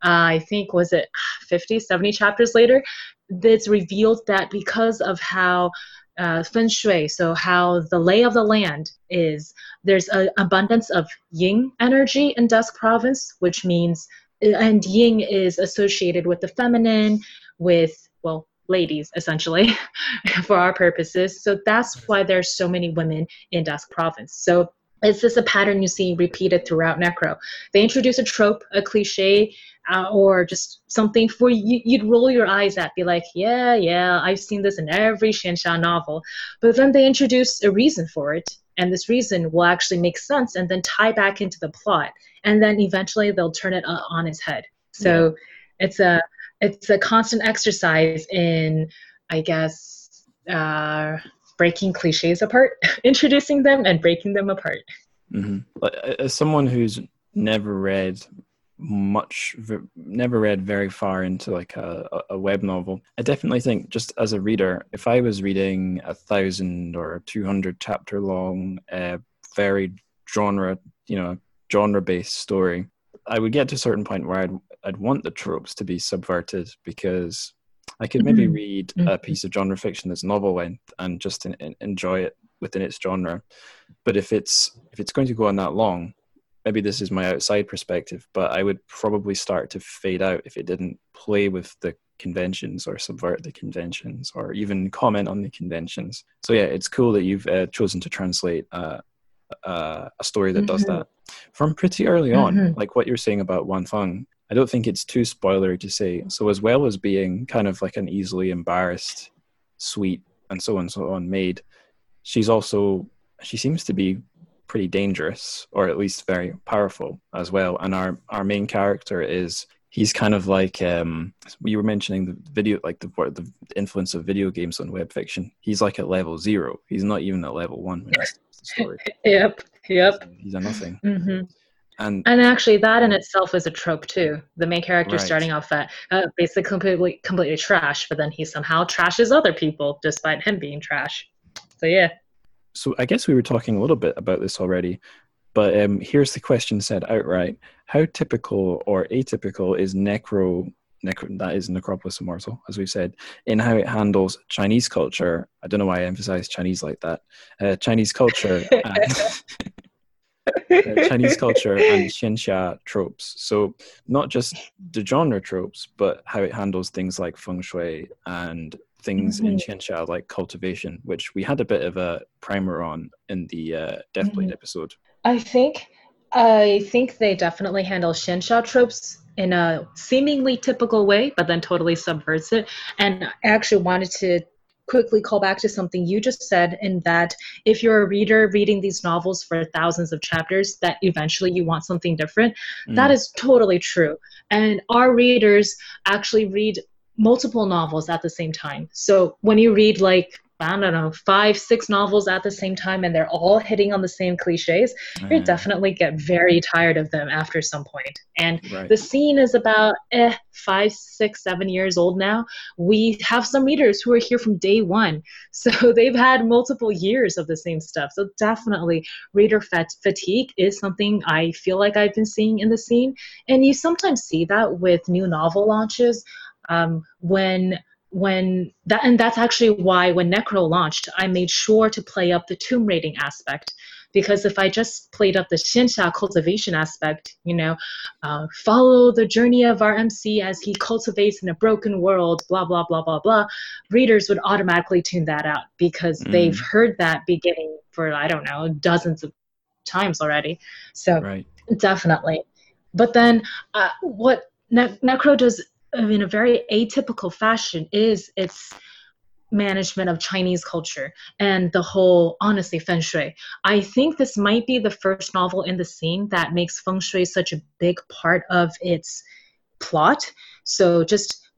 I think, was it 50, 70 chapters later? It's revealed that because of how uh, feng shui, so how the lay of the land is. There's an abundance of yin energy in Dusk Province, which means, and yin is associated with the feminine, with, well, ladies essentially for our purposes. So that's why there's so many women in Dusk Province. So is this a pattern you see repeated throughout Necro? They introduce a trope, a cliche, uh, or just something for you, you'd roll your eyes at, be like, yeah, yeah, I've seen this in every Xianxia novel. But then they introduce a reason for it, and this reason will actually make sense and then tie back into the plot. And then eventually they'll turn it uh, on its head. So yeah. It's a it's a constant exercise in, I guess, uh, breaking cliches apart, introducing them and breaking them apart. Mm-hmm. As someone who's never read much never read very far into like a, a web novel i definitely think just as a reader if i was reading a thousand or 200 chapter long uh, very genre you know genre based story i would get to a certain point where i'd i'd want the tropes to be subverted because i could maybe mm-hmm. read mm-hmm. a piece of genre fiction that's novel length and just in, in, enjoy it within its genre but if it's if it's going to go on that long maybe this is my outside perspective, but I would probably start to fade out if it didn't play with the conventions or subvert the conventions or even comment on the conventions. So yeah, it's cool that you've uh, chosen to translate uh, uh, a story that mm-hmm. does that from pretty early on. Mm-hmm. Like what you're saying about Wan Feng, I don't think it's too spoilery to say. So as well as being kind of like an easily embarrassed, sweet, and so on and so on maid, she's also she seems to be pretty dangerous or at least very powerful as well. And our our main character is he's kind of like um you were mentioning the video like the the influence of video games on web fiction. He's like at level zero. He's not even at level one when he the story. Yep yep. He's a nothing. Mm-hmm. And, and actually that in itself is a trope too the main character right. starting off at uh, basically completely completely trash but then he somehow trashes other people despite him being trash so yeah so I guess we were talking a little bit about this already, but um, here's the question said outright: How typical or atypical is Necro? Necro that is Necropolis Immortal, as we've said, in how it handles Chinese culture. I don't know why I emphasize Chinese like that. Uh, Chinese culture. And, Chinese culture and Xianxia tropes. So not just the genre tropes, but how it handles things like feng shui and things mm-hmm. in Xianxia like cultivation, which we had a bit of a primer on in the uh, Deathblade mm-hmm. episode. I think I think they definitely handle Xianxia tropes in a seemingly typical way, but then totally subverts it. And I actually wanted to quickly call back to something you just said in that if you're a reader reading these novels for thousands of chapters that eventually you want something different mm. that is totally true and our readers actually read multiple novels at the same time. So when you read like I don't know, five, six novels at the same time and they're all hitting on the same cliches, mm. you definitely get very tired of them after some point. And right. the scene is about eh, five, six, seven years old now. We have some readers who are here from day one. So they've had multiple years of the same stuff. So definitely reader fat- fatigue is something I feel like I've been seeing in the scene. And you sometimes see that with new novel launches um, when when that and that's actually why when necro launched i made sure to play up the tomb raiding aspect because if i just played up the xianxia cultivation aspect you know uh, follow the journey of our mc as he cultivates in a broken world blah blah blah blah blah readers would automatically tune that out because mm. they've heard that beginning for i don't know dozens of times already so right. definitely but then uh, what ne- necro does in a very atypical fashion is its management of Chinese culture and the whole, honestly, feng shui. I think this might be the first novel in the scene that makes feng shui such a big part of its plot. So just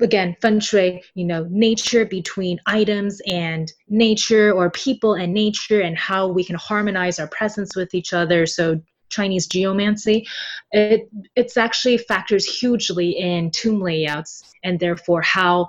again, feng shui, you know, nature between items and nature or people and nature and how we can harmonize our presence with each other. So Chinese geomancy, it it's actually factors hugely in tomb layouts and therefore how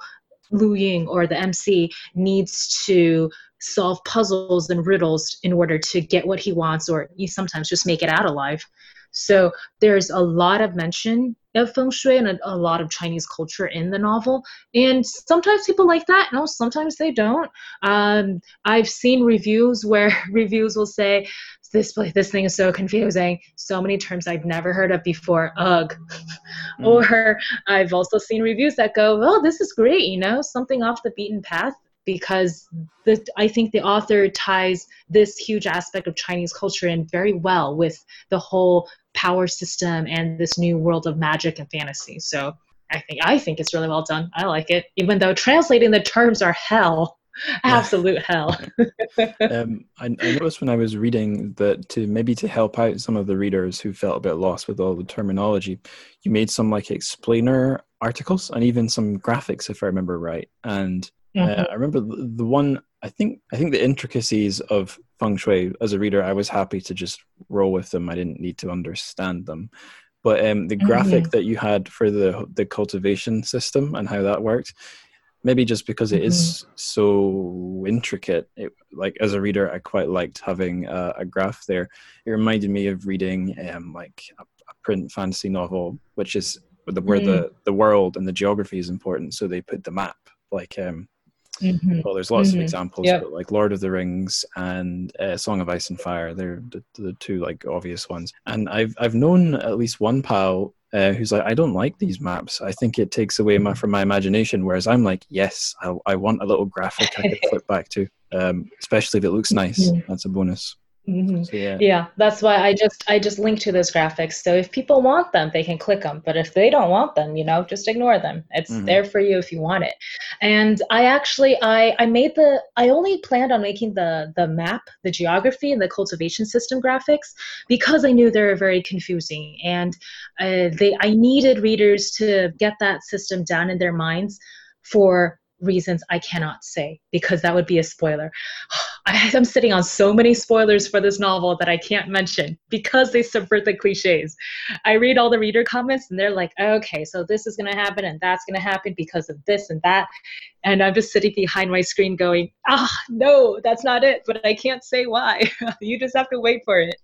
Lu Yun or the MC needs to solve puzzles and riddles in order to get what he wants or you sometimes just make it out alive. So there's a lot of mention of feng shui and a, a, lot of Chinese culture in the novel. And sometimes people like that. No, sometimes they don't. Um, I've seen reviews where reviews will say, this place, this thing is so confusing. So many terms I've never heard of before. Ugh. Mm. Or I've also seen reviews that go, "Oh, this is great. You know, something off the beaten path." Because the, I think the author ties this huge aspect of Chinese culture in very well with the whole power system and this new world of magic and fantasy. So I think I think it's really well done. I like it, even though translating the terms are hell. Absolute hell. um, I, I, noticed when I was reading that to maybe to help out some of the readers who felt a bit lost with all the terminology, you made some like explainer articles and even some graphics, if I remember right. And uh, mm-hmm. I remember the, the one. I think I think the intricacies of feng shui as a reader, I was happy to just roll with them. I didn't need to understand them. But um, the graphic mm-hmm. that you had for the the cultivation system and how that worked, maybe just because it is mm-hmm. so intricate it, like as a reader i quite liked having a, a graph there it reminded me of reading um, like a, a, print fantasy novel which is where mm. the the world and the geography is important so they put the map like um mm-hmm. well there's lots mm-hmm. of examples yep. but like lord of the rings and uh, song of ice and fire they're the, the two like obvious ones and i've i've known at least one pal uh, who's like, I don't like these maps. I think it takes away my, from my imagination. Whereas I'm like, yes, I, I want a little graphic I could flip back to, um, especially if it looks nice. Mm-hmm. That's a bonus. Mm-hmm. Yeah. yeah, that's why I just I just link to those graphics. So if people want them, they can click them. But if they don't want them, you know, just ignore them. It's mm-hmm. there for you if you want it. And I actually I I made the I only planned on making the the map, the geography, and the cultivation system graphics because I knew they were very confusing and uh, they I needed readers to get that system down in their minds for reasons I cannot say because that would be a spoiler. I, am sitting on so many spoilers for this novel that I can't mention because they subvert the cliches. I read all the reader comments and they're like, okay, so this is going to happen and that's going to happen because of this and that. And I'm just sitting behind my screen going, ah, no, that's not it, but I can't say why. you just have to wait for it.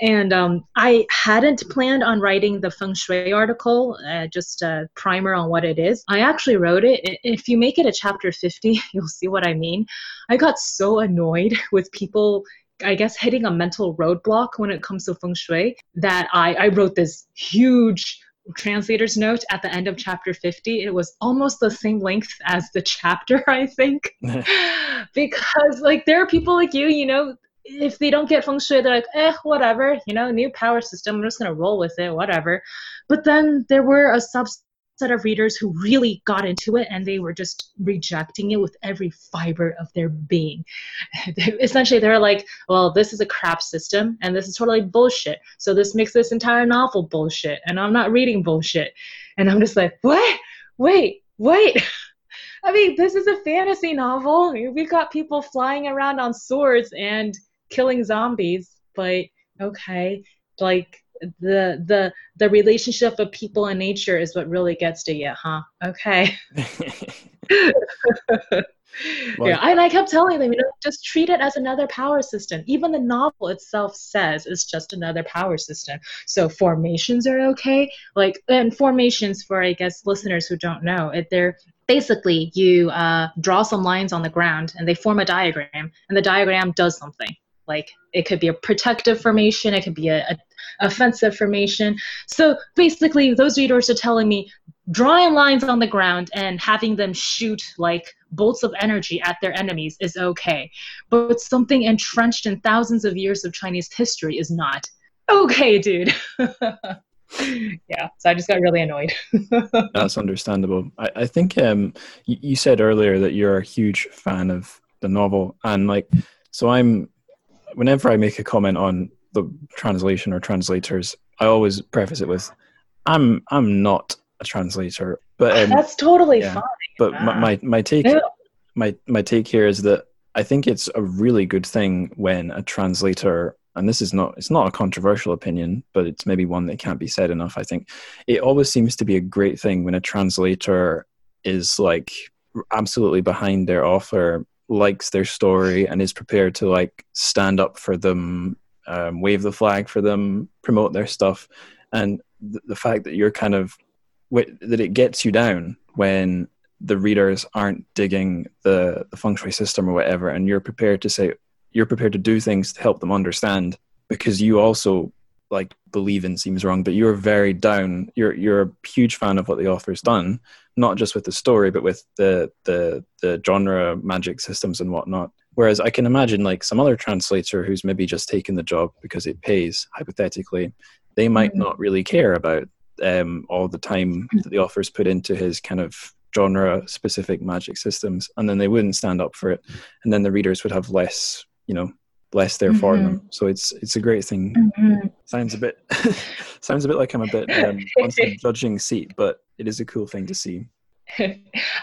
And um, I hadn't planned on writing the feng shui article, uh, just a primer on what it is. I actually wrote it. If you make it a chapter 50, you'll see what I mean. I got so annoyed with people I guess hitting a mental roadblock when it comes to feng shui that I, I wrote this huge translator's note at the end of chapter 50 it was almost the same length as the chapter i think because like there are people like you you know if they don't get feng shui they're like eh whatever you know new power system i'm just to roll with it whatever but then there were a subset of readers who really got into it and they were just rejecting it with every fiber of their being. Essentially, they're like, well, this is a crap system and this is totally bullshit. So this makes this entire novel bullshit and I'm not reading bullshit. And I'm just like, what? Wait, wait. I mean, this is a fantasy novel. We've got people flying around on swords and killing zombies, but okay. Like, the the the relationship of people and nature is what really gets to you, huh? Okay. yeah, and I kept telling them, you know, just treat it as another power system. Even the novel itself says it's just another power system. So formations are okay. Like, and formations for I guess listeners who don't know, it, they're basically you uh, draw some lines on the ground and they form a diagram, and the diagram does something. Like it could be a protective formation, it could be a, a offensive formation. So basically, those readers are telling me drawing lines on the ground and having them shoot like bolts of energy at their enemies is okay. But something entrenched in thousands of years of Chinese history is not. Okay, dude. yeah, so I just got really annoyed. That's understandable. I, I think um, you, you said earlier that you're a huge fan of the novel, and like, so I'm. Whenever I make a comment on the translation or translators, I always preface it with, "I'm I'm not a translator. But um, that's totally yeah. fine. But my, my, my take my my take here is that I think it's a really good thing when a translator and this is not it's not a controversial opinion, but it's maybe one that can't be said enough. I think it always seems to be a great thing when a translator is like absolutely behind their author, likes their story, and is prepared to like stand up for them, um, wave the flag for them, promote their stuff, and th- the fact that you're kind of that it gets you down when the readers aren't digging the, the feng shui system or whatever, and you're prepared to say you're prepared to do things to help them understand because you also like believe in seems wrong, but you're very down. You're you're a huge fan of what the author's done, not just with the story, but with the the the genre magic systems and whatnot. Whereas I can imagine like some other translator who's maybe just taken the job because it pays, hypothetically, they might mm-hmm. not really care about um, all the time that the authors put into his kind of genre specific magic systems and then they wouldn't stand up for it and then the readers would have less you know less there mm-hmm. for them mm-hmm. so it's it's a great thing mm-hmm. sounds a bit sounds a bit like i'm a bit um, on some judging seat but it is a cool thing to see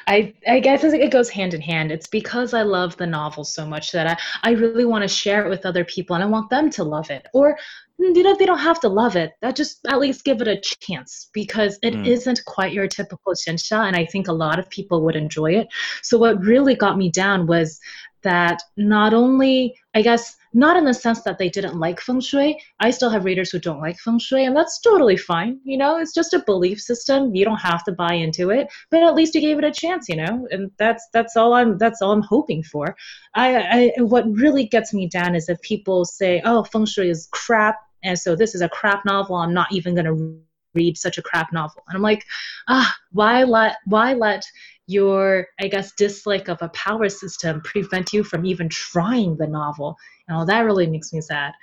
I I guess it goes hand in hand. It's because I love the novel so much that I, I really want to share it with other people and I want them to love it. Or you know, they don't have to love it. That just at least give it a chance because it mm. not quite your typical xianxia, and I think a lot of people would enjoy it. So what really got me down was that not only, I guess, not in the sense that they didn't like feng shui. I still have readers who don't like feng shui, and that's totally fine. You know, it's just a belief system. You don't have to buy into it, but at least you gave it a chance. You know, and that's that's all I'm that's all I'm hoping for. I, I what really gets me down is if people say, "Oh, feng shui is crap," and so this is a crap novel. I'm not even going to read such a crap novel. And I'm like, ah, why let why let your I guess dislike of a power system prevent you from even trying the novel? You know, that really makes me sad.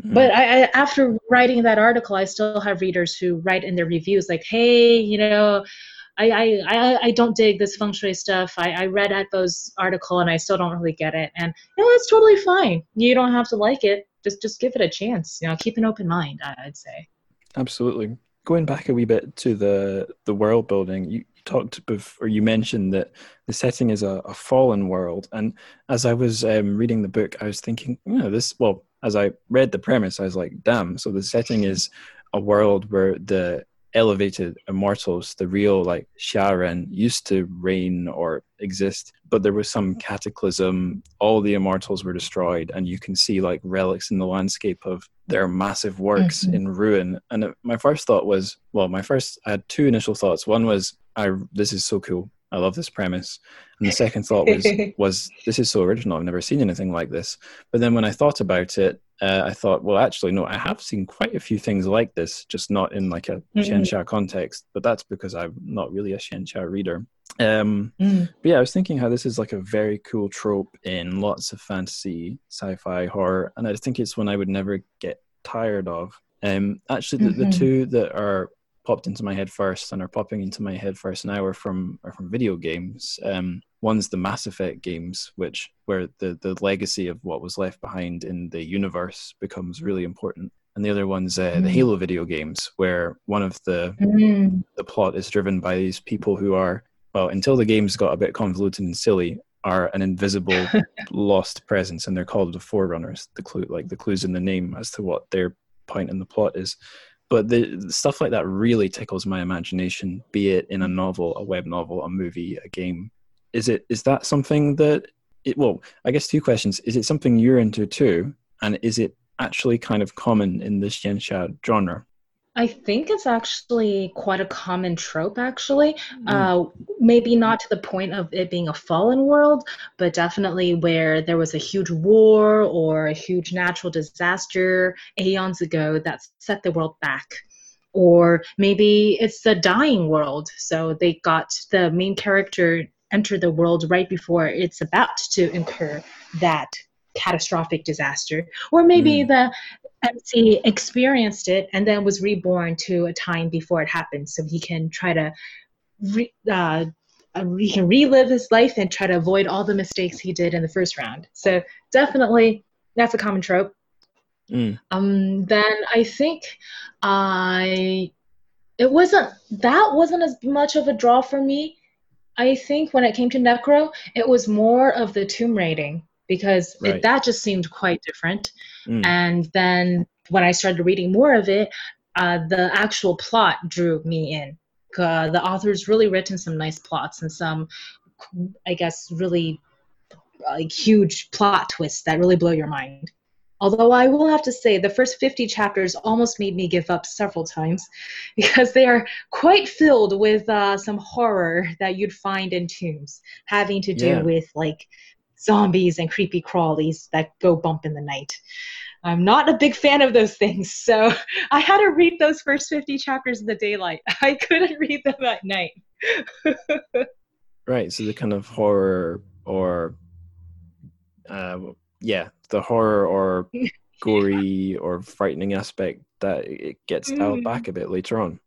Mm-hmm. But I, I, after writing that article, I still have readers who write in their reviews like, "Hey, you know, I I, I, I don't dig this feng shui stuff. I, I read Etvo's article and I still don't really get it. And you know, that's totally fine. You don't have to like it just just give it a chance. You know, keep an open mind. I'd say. Absolutely. Going back a wee bit to the the world building, you talked before, you mentioned that the setting is a, a fallen world, and as I was um, reading the book, I was thinking, you know, this. Well, as I read the premise, I was like, damn. So the setting is a world where the elevated immortals, the real like Xianren, used to reign or exist, but there was some cataclysm. All the immortals were destroyed, and you can see like relics in the landscape of their massive works mm-hmm. in ruin. And it, my first thought was, well, my first I had two initial thoughts. One was, I this is so cool. I love this premise. And the second thought was, was this is so original. I've never seen anything like this. But then when I thought about it, uh, I thought, well, actually, no, I have seen quite a few things like this, just not in like a mm-hmm. Context. But that's because I'm not really a Xianxia reader. Um, mm. But yeah, I was thinking how this is like a very cool trope in lots of fantasy, sci-fi, horror, and I think it's one I would never get tired of. Um, actually, the, mm-hmm. the two that are popped into my head first and are popping into my head first now are from are from video games. Um, one's the Mass Effect games, which where the the legacy of what was left behind in the universe becomes really important, and the other one's uh, mm. the Halo video games, where one of the mm. the plot is driven by these people who are well until the games got a bit convoluted and silly are an invisible lost presence and they're called the forerunners the clue like the clues in the name as to what their point in the plot is but the, stuff like that really tickles my imagination be it in a novel a web novel a movie a game is it is that something that it well i guess two questions is it something you're into too and is it actually kind of common in the xianxia genre I think it's actually quite a common trope, actually. Mm. Uh, maybe not to the point of it being a fallen world, but definitely where there was a huge war or a huge natural disaster aeons ago that set the world back. Or maybe it's a dying world, so they got the main character enter the world right before it's about to incur that catastrophic disaster or maybe mm. the MC experienced it and then was reborn to a time before it happened, so he can try to re, uh, uh, he can relive his life and try to avoid all the mistakes he did in the first round. So definitely, that's a common trope. Mm. Um, then I think I it wasn't that wasn't as much of a draw for me. I think when it came to Necro, it was more of the tomb raiding because right. it, that just seemed quite different. Mm. And then when I started reading more of it, uh, the actual plot drew me in. Uh, the author's really written some nice plots and some, I guess, really like huge plot twists that really blow your mind. Although I will have to say, the first 50 chapters almost made me give up several times because they are quite filled with uh, some horror that you'd find in tombs, having to do yeah. with like zombies and creepy crawlies that go bump in the night. I'm not a big fan of those things, so I had to read those first 50 chapters in the daylight. I couldn't read them at night. right, so the kind of horror or, uh, yeah, the horror or gory or frightening aspect that it gets dialed mm. back a bit later on.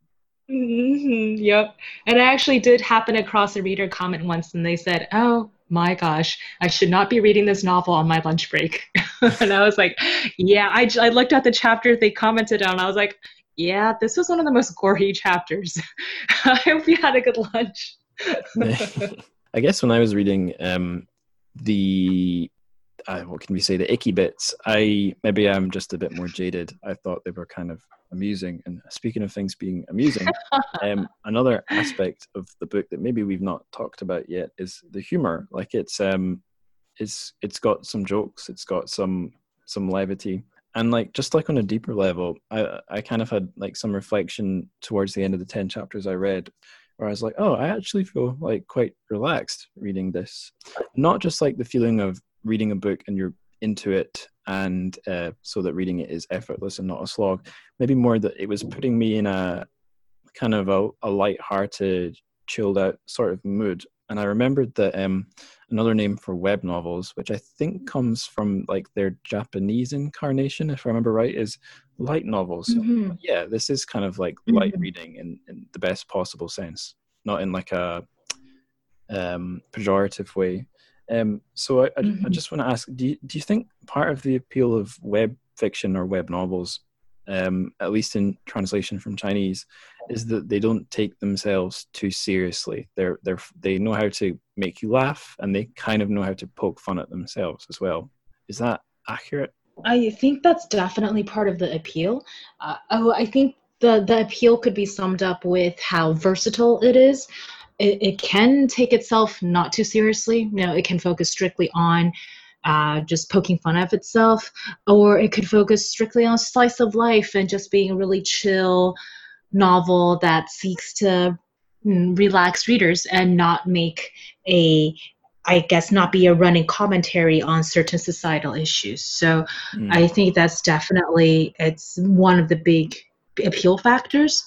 Mm-hmm, yep. And I actually did happen across a reader comment once, and they said, "Oh, my gosh, I should not be reading this novel on my lunch break. and I was like, yeah, I, I looked at the chapter they commented on. I was like, yeah, this was one of the most gory chapters. I hope you had a good lunch. I guess when I was reading um, the uh, what can we say the icky bits. I maybe i'm just a bit more jaded. I thought they were kind of amusing. And speaking of things being amusing um, another aspect of the book that maybe we've not talked about yet is the humor. Like it's um it's it's got some jokes. It's got some some levity. And like just like on a deeper level i i kind of had like some reflection towards the end of the 10 chapters i read where i was like oh i actually feel like quite relaxed reading this. Not just like the feeling of reading a book and you're into it and uh, so that reading it is effortless and not a slog. Maybe more that it was putting me in a kind of a, a light-hearted chilled out sort of mood. And i remembered that um, another name for web novels which i think comes from like their japanese incarnation if i remember right is light novels. Mm-hmm. yeah this is kind of like mm-hmm. light reading in, in the best possible sense. Not in like a um, pejorative way um, so I, I, mm-hmm. I just want to ask: do you, do you think part of the appeal of web fiction or web novels, um, at least in translation from Chinese, is that they don't take themselves too seriously? They're they're they know how to make you laugh, and they kind of know how to poke fun at themselves as well. Is that accurate? I think that's definitely part of the appeal. Uh, oh, I think the the appeal could be summed up with how versatile it is it, it can take itself not too seriously. You know, it can focus strictly on uh, just poking fun of itself, or it could focus strictly on slice of life and just being a really chill novel that seeks to mm, relax readers and not make a I guess not be a running commentary on certain societal issues. So mm. I think that's definitely it's one of the big appeal factors.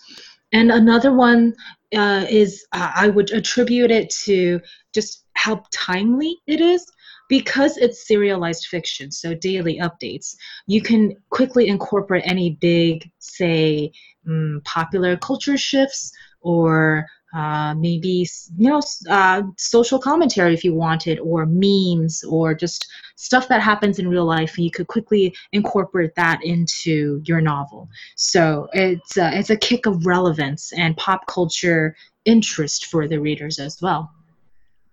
And another one uh, is uh, I would attribute it to just how timely it is because it's serialized fiction, so daily updates. You can quickly incorporate any big, say, um, popular culture shifts or uh, maybe you know uh, social commentary if you wanted or memes or just stuff that happens in real life and you could quickly incorporate that into your novel. So it's a, it's a kick of relevance and pop culture interest for the readers as well.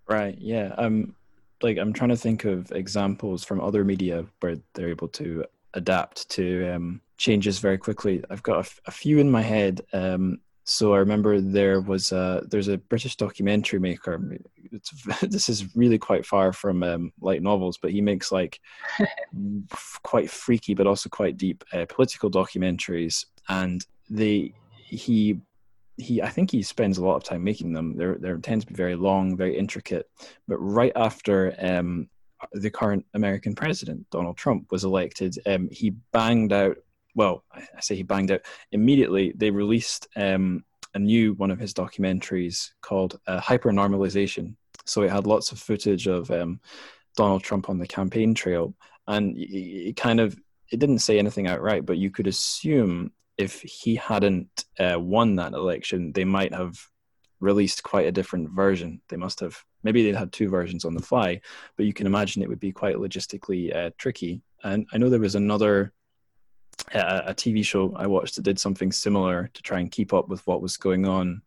Right yeah um like i'm trying to think of examples from other media where they're able to adapt to um, changes very quickly. I've got a, f- a few in my head um, So I remember there was a there's a British documentary maker. It's, this is really quite far from um, light novels, but he makes like quite freaky but also quite deep uh, political documentaries, and they he he I think he spends a lot of time making them. They're they tend to be very long, very intricate. But right after um, the current American president Donald Trump was elected, um, he banged out well, I say he banged out immediately. They released um, a new one of his documentaries called uh, Hypernormalization. So it had lots of footage of um, Donald Trump on the campaign trail, and it kind of it didn't say anything outright, but you could assume if he hadn't uh, won that election, they might have released quite a different version. They must have maybe they had two versions on the fly, but you can imagine it would be quite logistically uh, tricky. And I know there was another a, TV show I watched that did something similar to try and keep up with what was going on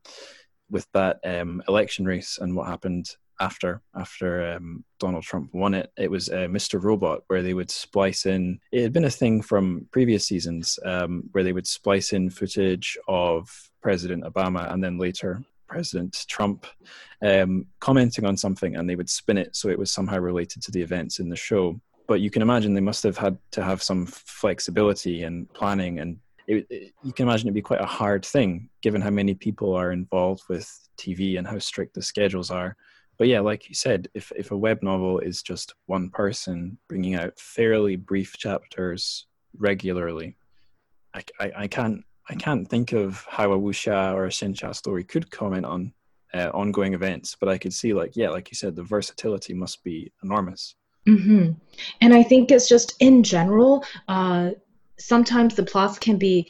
with that um, election race and what happened after after um, Donald Trump won it. It was uh, Mr. Robot, where they would splice in. It had been a thing from previous seasons, um, where they would splice in footage of President Obama and then later President Trump um, commenting on something, and they would spin it so it was somehow related to the events in the show but you can imagine they must have had to have some flexibility and planning and it, it, you can imagine it'd be quite a hard thing given how many people are involved with tv and how strict the schedules are. But yeah like you said if, if a web novel is just one person bringing out fairly brief chapters regularly i, I, I can't i can't think of how a wuxia or a xianxia story could comment on uh, ongoing events but i could see like yeah like you said the versatility must be enormous Mm-hmm. And I think it's just in general, uh, sometimes the plots can be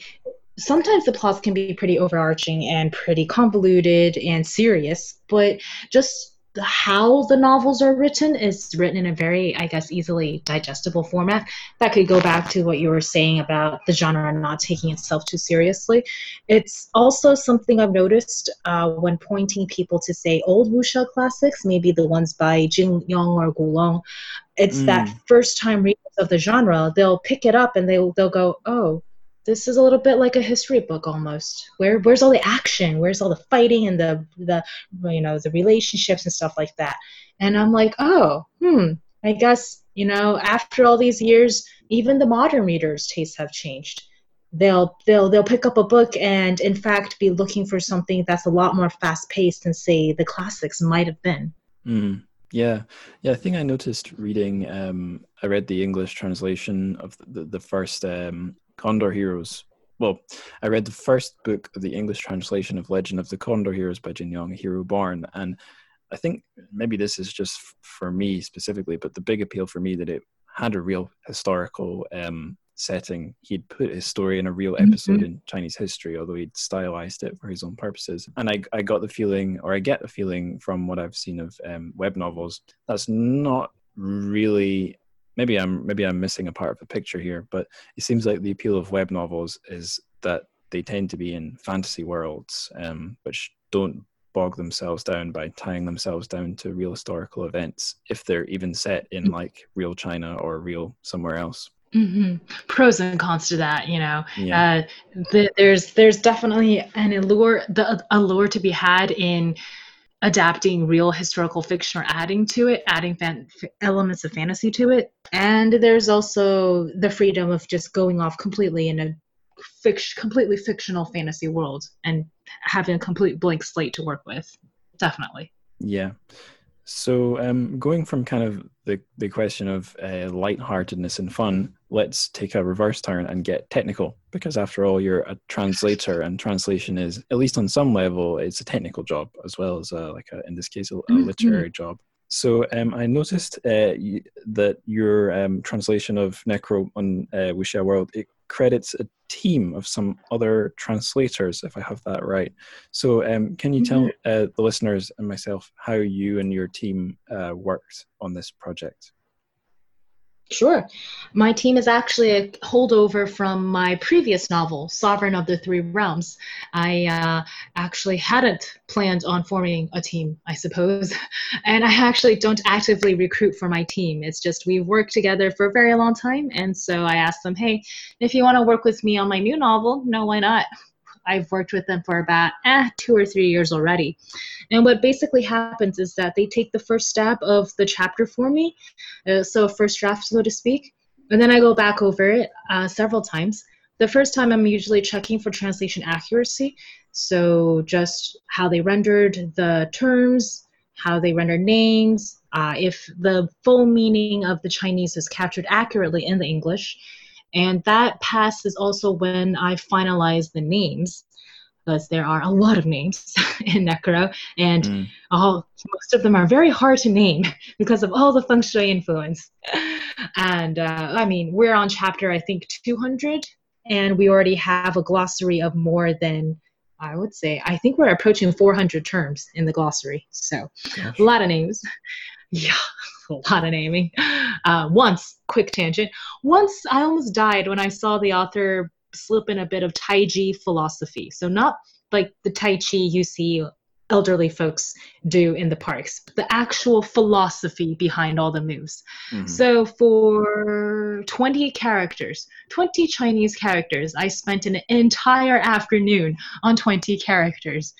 sometimes the plots can be pretty overarching and pretty convoluted and serious, but just how the novels are written is written in a very, I guess, easily digestible format. That could go back to what you were saying about the genre not taking itself too seriously. It's also something I've noticed uh, when pointing people to say old wuxia classics, maybe the ones by Jin Yong or Gu Long. It's mm. that first time readers of the genre, they'll pick it up and they'll they'll go, oh, this is a little bit like a history book almost. Where where's all the action? Where's all the fighting and the the you know the relationships and stuff like that? And I'm like, oh, hmm. I guess you know after all these years, even the modern readers' tastes have changed. They'll they'll they'll pick up a book and in fact be looking for something that's a lot more fast paced than say the classics might have been. Mm. Yeah, yeah. I think I noticed reading. Um, I read the English translation of the, the, the first um, Condor Heroes. Well, I read the first book of the English translation of Legend of the Condor Heroes by Jin Yong, Hero Born, and I think maybe this is just for me specifically, but the big appeal for me that it had a real historical um, setting. He'd put his story in a real mm-hmm. episode mm-hmm. in Chinese history, although he'd stylized it for his own purposes. And I, I got the feeling, or I get the feeling from what I've seen of um, web novels, that's not really maybe I'm maybe I'm missing a part of the picture here, but it seems like the appeal of web novels is that they tend to be in fantasy worlds, um, which don't bog themselves down by tying themselves down to real historical events if they're even set in mm. like real China or real somewhere else. Mm-hmm. Pros and cons to that, you know. Yeah. Uh, the, there's there's definitely an allure, the allure to be had in adapting real historical fiction or adding to it, adding fan- elements of fantasy to it. And there's also the freedom of just going off completely in a completely fictional fantasy world and having a complete blank slate to work with. Definitely. Yeah. So, um, going from kind of the, the question of uh, lightheartedness and fun, let's take a reverse turn and get technical. Because after all, you're a translator, and translation is, at least on some level, it's a technical job as well as, a, like a, in this case, a, a mm-hmm. literary job. So um, I noticed uh, that your um, translation of Necro on uh, Wuxia World it credits a team of some other translators, if I have that right. So um, can you tell mm-hmm. uh, the listeners and myself how you and your team uh, worked on this project? Sure. My team is actually a holdover from my previous novel, Sovereign of the Three Realms. I uh, actually hadn't planned on forming a team, I suppose. And I actually don't actively recruit for my team. It's just we've worked together for a very long time. And so I asked them, hey, if you want to work with me on my new novel, no, why not? I've worked with them for about eh, two or three years already. And what basically happens is that they take the first step of the chapter for me, uh, so first draft, so to speak, and then I go back over it uh, several times. The first time I'm usually checking for translation accuracy, so just how they rendered the terms, how they render names, uh, if the full meaning of the Chinese is captured accurately in the English. And that pass is also when I finalize the names, because there are a lot of names in Necro, and mm. all, most of them are very hard to name because of all the feng shui influence. And uh, I mean, we're on chapter, I think, 200, and we already have a glossary of more than I would say, I think we're approaching 400 terms in the glossary. So Gosh. a lot of names. Yeah, a lot of naming. Uh, once, quick tangent. Once I almost died when I saw the author slip in a bit of Taiji philosophy. So not like the Tai Chi you see elderly folks do in the parks, the actual philosophy behind all the moves. Mm-hmm. So for 20 characters, 20 Chinese characters, I spent an entire afternoon on 20 characters.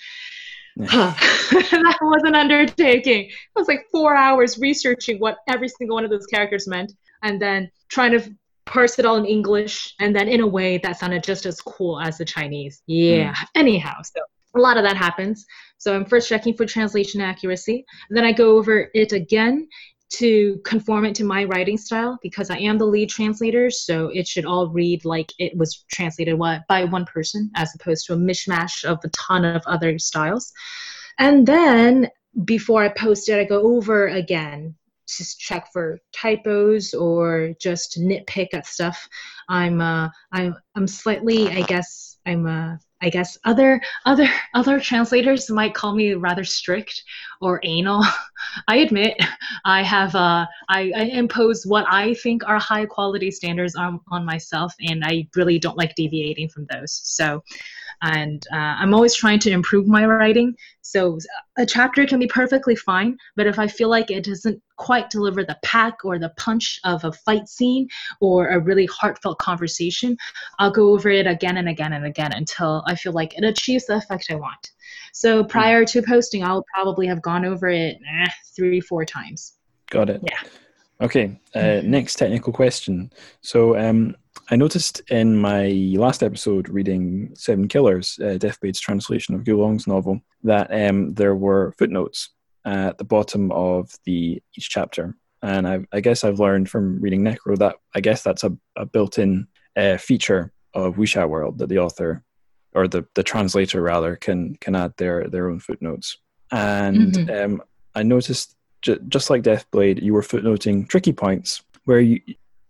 That was an undertaking. It was like four hours researching what every single one of those characters meant and then trying to parse it all in English and then in a way that sounded just as cool as the Chinese. Yeah. Mm. Anyhow, so a lot of that happens. So I'm first checking for translation accuracy. Then I go over it again to conform it to my writing style because I am the lead translator. So it should all read like it was translated by one person as opposed to a mishmash of a ton of other styles. And then before I post it, I go over again to check for typos or just nitpick at stuff. I'm uh, I'm I'm slightly, I guess, I'm uh, I guess other other other translators might call me rather strict or anal. I admit I have uh, I, I, impose what I think are high quality standards on, on myself, and I really don't like deviating from those. So and uh, i'm always trying to improve my writing. So a chapter can be perfectly fine but if i feel like it doesn't quite deliver the pack or the punch of a fight scene or a really heartfelt conversation i'll go over it again and again and again until i feel like it achieves the effect i want. So prior to posting i'll probably have gone over it eh, three four times. Got it. Yeah. Okay uh, next technical question. So um I noticed in my last episode reading Seven Killers, uh, Deathblade's translation of Gulong's novel, that um, there were footnotes at the bottom of the each chapter. And I, I guess I've learned from reading Necro that I guess that's a, a built-in uh, feature of Wuxia World that the author or the, the translator rather can can add their their own footnotes. And mm-hmm. um, I noticed j- just like Deathblade, you were footnoting tricky points where you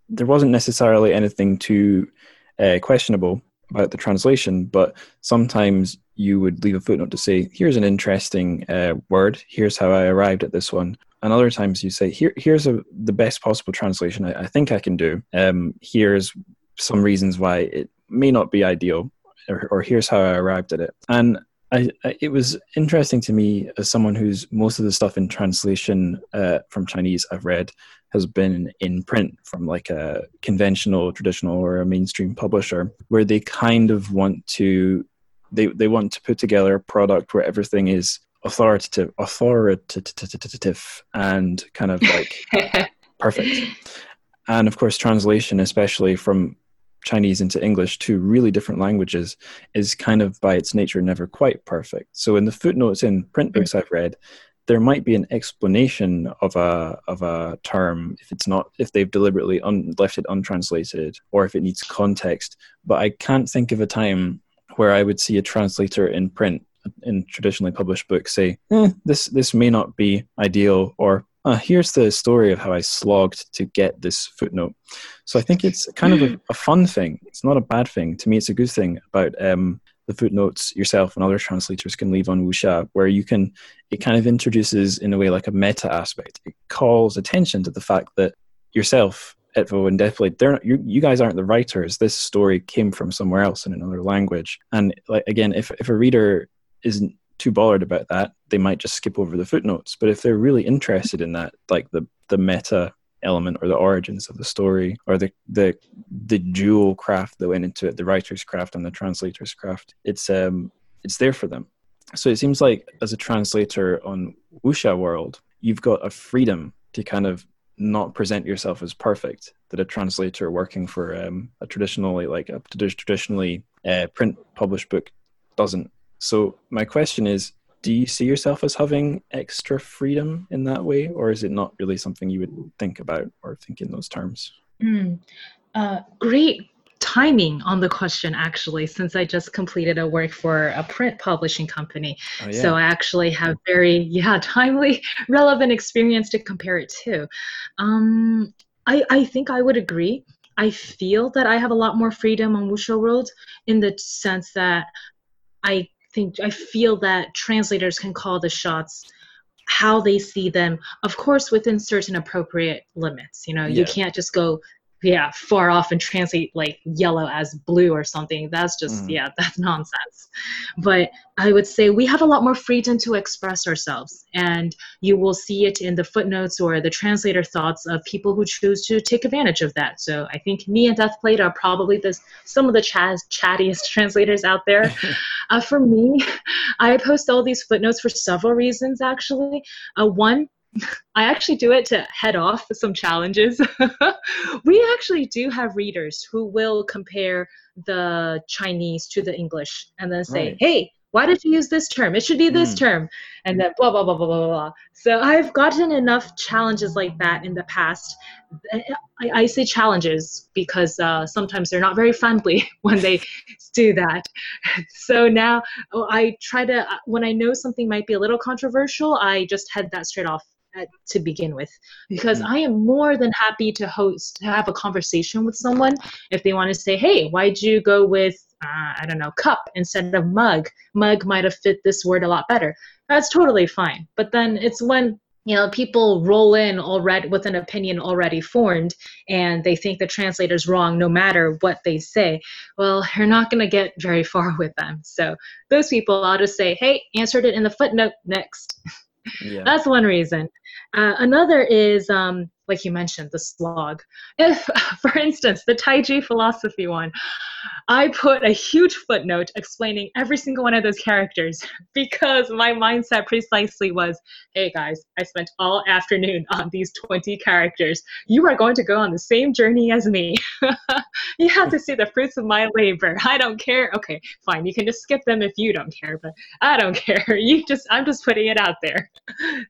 there wasn't necessarily anything too uh, questionable about the translation, but sometimes you would leave a footnote to say, "Here's an interesting uh, word. Here's how I arrived at this one." And other times you say, "Here, here's a, the best possible translation I, I think I can do. Um, here's some reasons why it may not be ideal, or, or here's how I arrived at it." And I, I, it was interesting to me as someone who's most of the stuff in translation uh, from Chinese I've read has been in print from like a conventional, traditional, or a mainstream publisher, where they kind of want to they they want to put together a product where everything is authoritative, authoritative, and kind of like perfect. And of course, translation, especially from Chinese into English, two really different languages, is kind of by its nature never quite perfect. So in the footnotes in print books mm. I've read, there might be an explanation of a of a term if it's not if they've deliberately un, left it untranslated or if it needs context. But I can't think of a time where I would see a translator in print in traditionally published books say, eh, "This this may not be ideal," or uh, here's the story of how I slogged to get this footnote. So I think it's kind of a, a, fun thing. It's not a bad thing. To me, it's a good thing about um, the footnotes yourself and other translators can leave on Wuxia, where you can, it kind of introduces in a way like a meta aspect. It calls attention to the fact that yourself, Etvo and Deathblade, they're not, you, you guys aren't the writers. This story came from somewhere else in another language. And like again, if, if a reader isn't too bothered about that, they might just skip over the footnotes. But if they're really interested in that, like the the meta element or the origins of the story or the the the dual craft that went into it, the writer's craft and the translator's craft. It's um it's there for them. So it seems like as a translator on Wuxia World, you've got a freedom to kind of not present yourself as perfect that a translator working for um, a traditionally like a traditionally uh, print published book doesn't. So my question is, do you see yourself as having extra freedom in that way, or is it not really something you would think about or think in those terms? Mm, uh, great timing on the question actually since i just completed a work for a print publishing company oh, yeah. so i actually have very yeah timely relevant experience to compare it to um, I, I think i would agree i feel that i have a lot more freedom on wuxia world in the sense that i think i feel that translators can call the shots how they see them of course within certain appropriate limits you know yeah. you can't just go yeah far off and translate like yellow as blue or something that's just mm. yeah that's nonsense. But i would say we have a lot more freedom to express ourselves and you will see it in the footnotes or the translator thoughts of people who choose to take advantage of that. So i think me and Deathblade are probably the some of the ch- chattiest translators out there. Uh, for me i post all these footnotes for several reasons actually. Uh, one I actually do it to head off some challenges. we actually do have readers who will compare the Chinese to the English and then say, right. hey, why did you use this term? It should be this mm. term. And then blah, blah, blah, blah, blah, blah. So I've gotten enough challenges like that in the past. I, I say challenges because uh, sometimes they're not very friendly when they do that. So now oh, I try to, uh, when I know something might be a little controversial, I just head that straight off to begin with. Because mm-hmm. I am more than happy to host to have a conversation with someone if they want to say hey why'd you go with uh, I don't know cup instead of mug? Mug might have fit this word a lot better. That's totally fine. But then it's when you know people roll in already with an opinion already formed and they think the translator's wrong no matter what they say well you're not going to get very far with them. So those people i'll just say hey answered it in the footnote next yeah. that's one reason uh, another is, um, like you mentioned, the slog. If, for instance, the Taiji philosophy one, I put a huge footnote explaining every single one of those characters because my mindset precisely was hey guys, I spent all afternoon on these 20 characters. You are going to go on the same journey as me. you have to see the fruits of my labor. I don't care. Okay, fine. You can just skip them if you don't care, but I don't care. You just, I'm just putting it out there.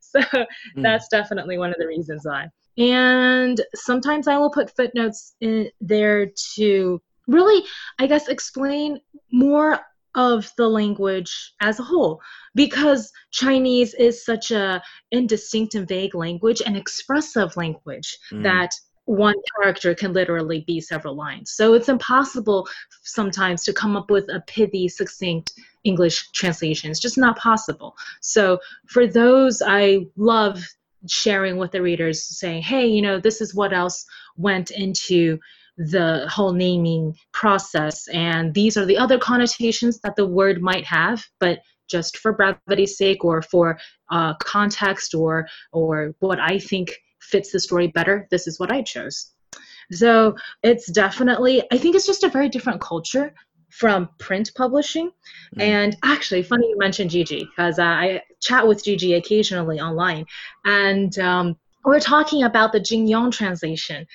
so mm. that's definitely one of the reasons why. And sometimes I will put footnotes in there to really, I guess, explain more of the language as a whole because chinese is such a indistinct and vague language and expressive language mm. that one character can literally be several lines. So it's impossible sometimes to come up with a pithy succinct english translation. It's just not possible. So for those i love sharing with the readers saying hey you know this is what else went into the whole naming process. And these are the other connotations that the word might have, but just for brevity's sake or for uh, context or or what I think fits the story better, this is what I chose. So it's definitely, I think it's just a very different culture from print publishing. Mm. And actually, funny you mentioned Gigi because uh, I chat with Gigi occasionally online, and um, we're talking about the Jin Yong translation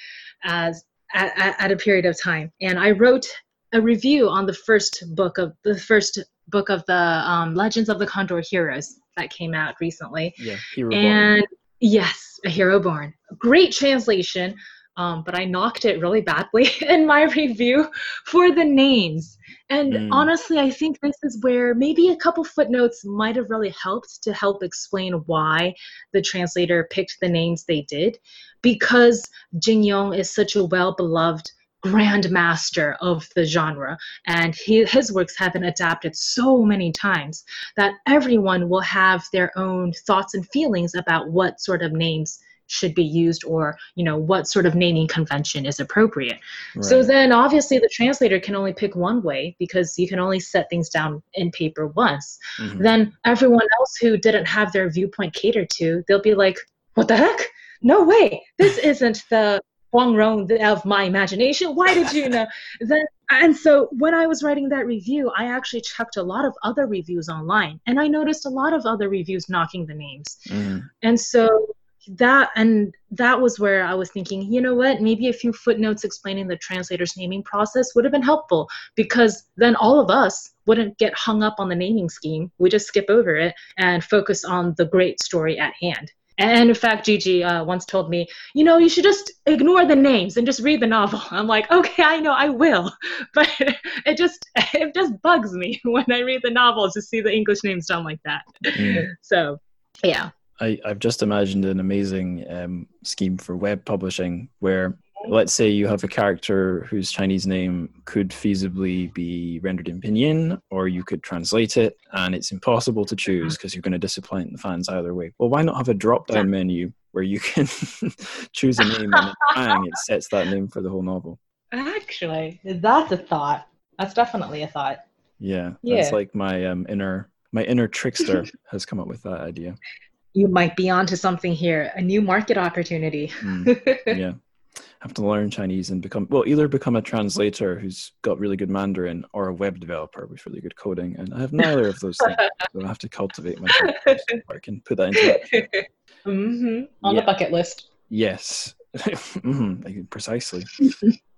as at, at a period of time. And I wrote a review on the first book of the first book of the um, Legends of the Condor Heroes that came out recently. Yeah, Hero and Born. yes, a hero born. Great translation, um, but I knocked it really badly in my review for the names. And mm. honestly, I think this is where maybe a couple footnotes might have really helped to help explain why the translator picked the names they did because Jin Yong is such a well beloved grandmaster of the genre and he, his works have been adapted so many times that everyone will have their own thoughts and feelings about what sort of names should be used or you know what sort of naming convention is appropriate right. so then obviously the translator can only pick one way because you can only set things down in paper once mm-hmm. then everyone else who didn't have their viewpoint catered to they'll be like what the heck no way, this isn't the Huang Rong of my imagination. Why did you know? then, and so when I was writing that review, I actually checked a lot of other reviews online, and I noticed a lot of other reviews knocking the names. Mm. And so that and that was where I was thinking, you know what, maybe a few footnotes explaining the translator's naming process would have been helpful because then all of us wouldn't get hung up on the naming scheme. We just skip over it and focus on the great story at hand. And in fact, Gigi uh, once told me, you know, you should just ignore the names and just read the novel. I'm like, okay, I know, I will, but it just it just bugs me when I read the novel to see the English names done like that. Mm. So, yeah. I, I've just imagined an amazing um, scheme for web publishing where let's say you have a character whose Chinese name could feasibly be rendered in pinyin, or you could translate it, and it's impossible to choose because you're going to disappoint the fans either way. Well, why not have a drop down menu where you can choose a name and bang, it sets that name for the whole novel? Actually, that's a thought. That's definitely a thought. Yeah, yeah. that's like my um, inner my inner trickster has come up with that idea. You might be onto something here, a new market opportunity. mm, yeah have to learn Chinese and become well either become a translator who's got really good Mandarin or a web developer with really good coding. And I have neither of those things, so I have to cultivate myself. I can put that into mm-hmm. on yeah. the bucket list. Yes, mm-hmm. precisely.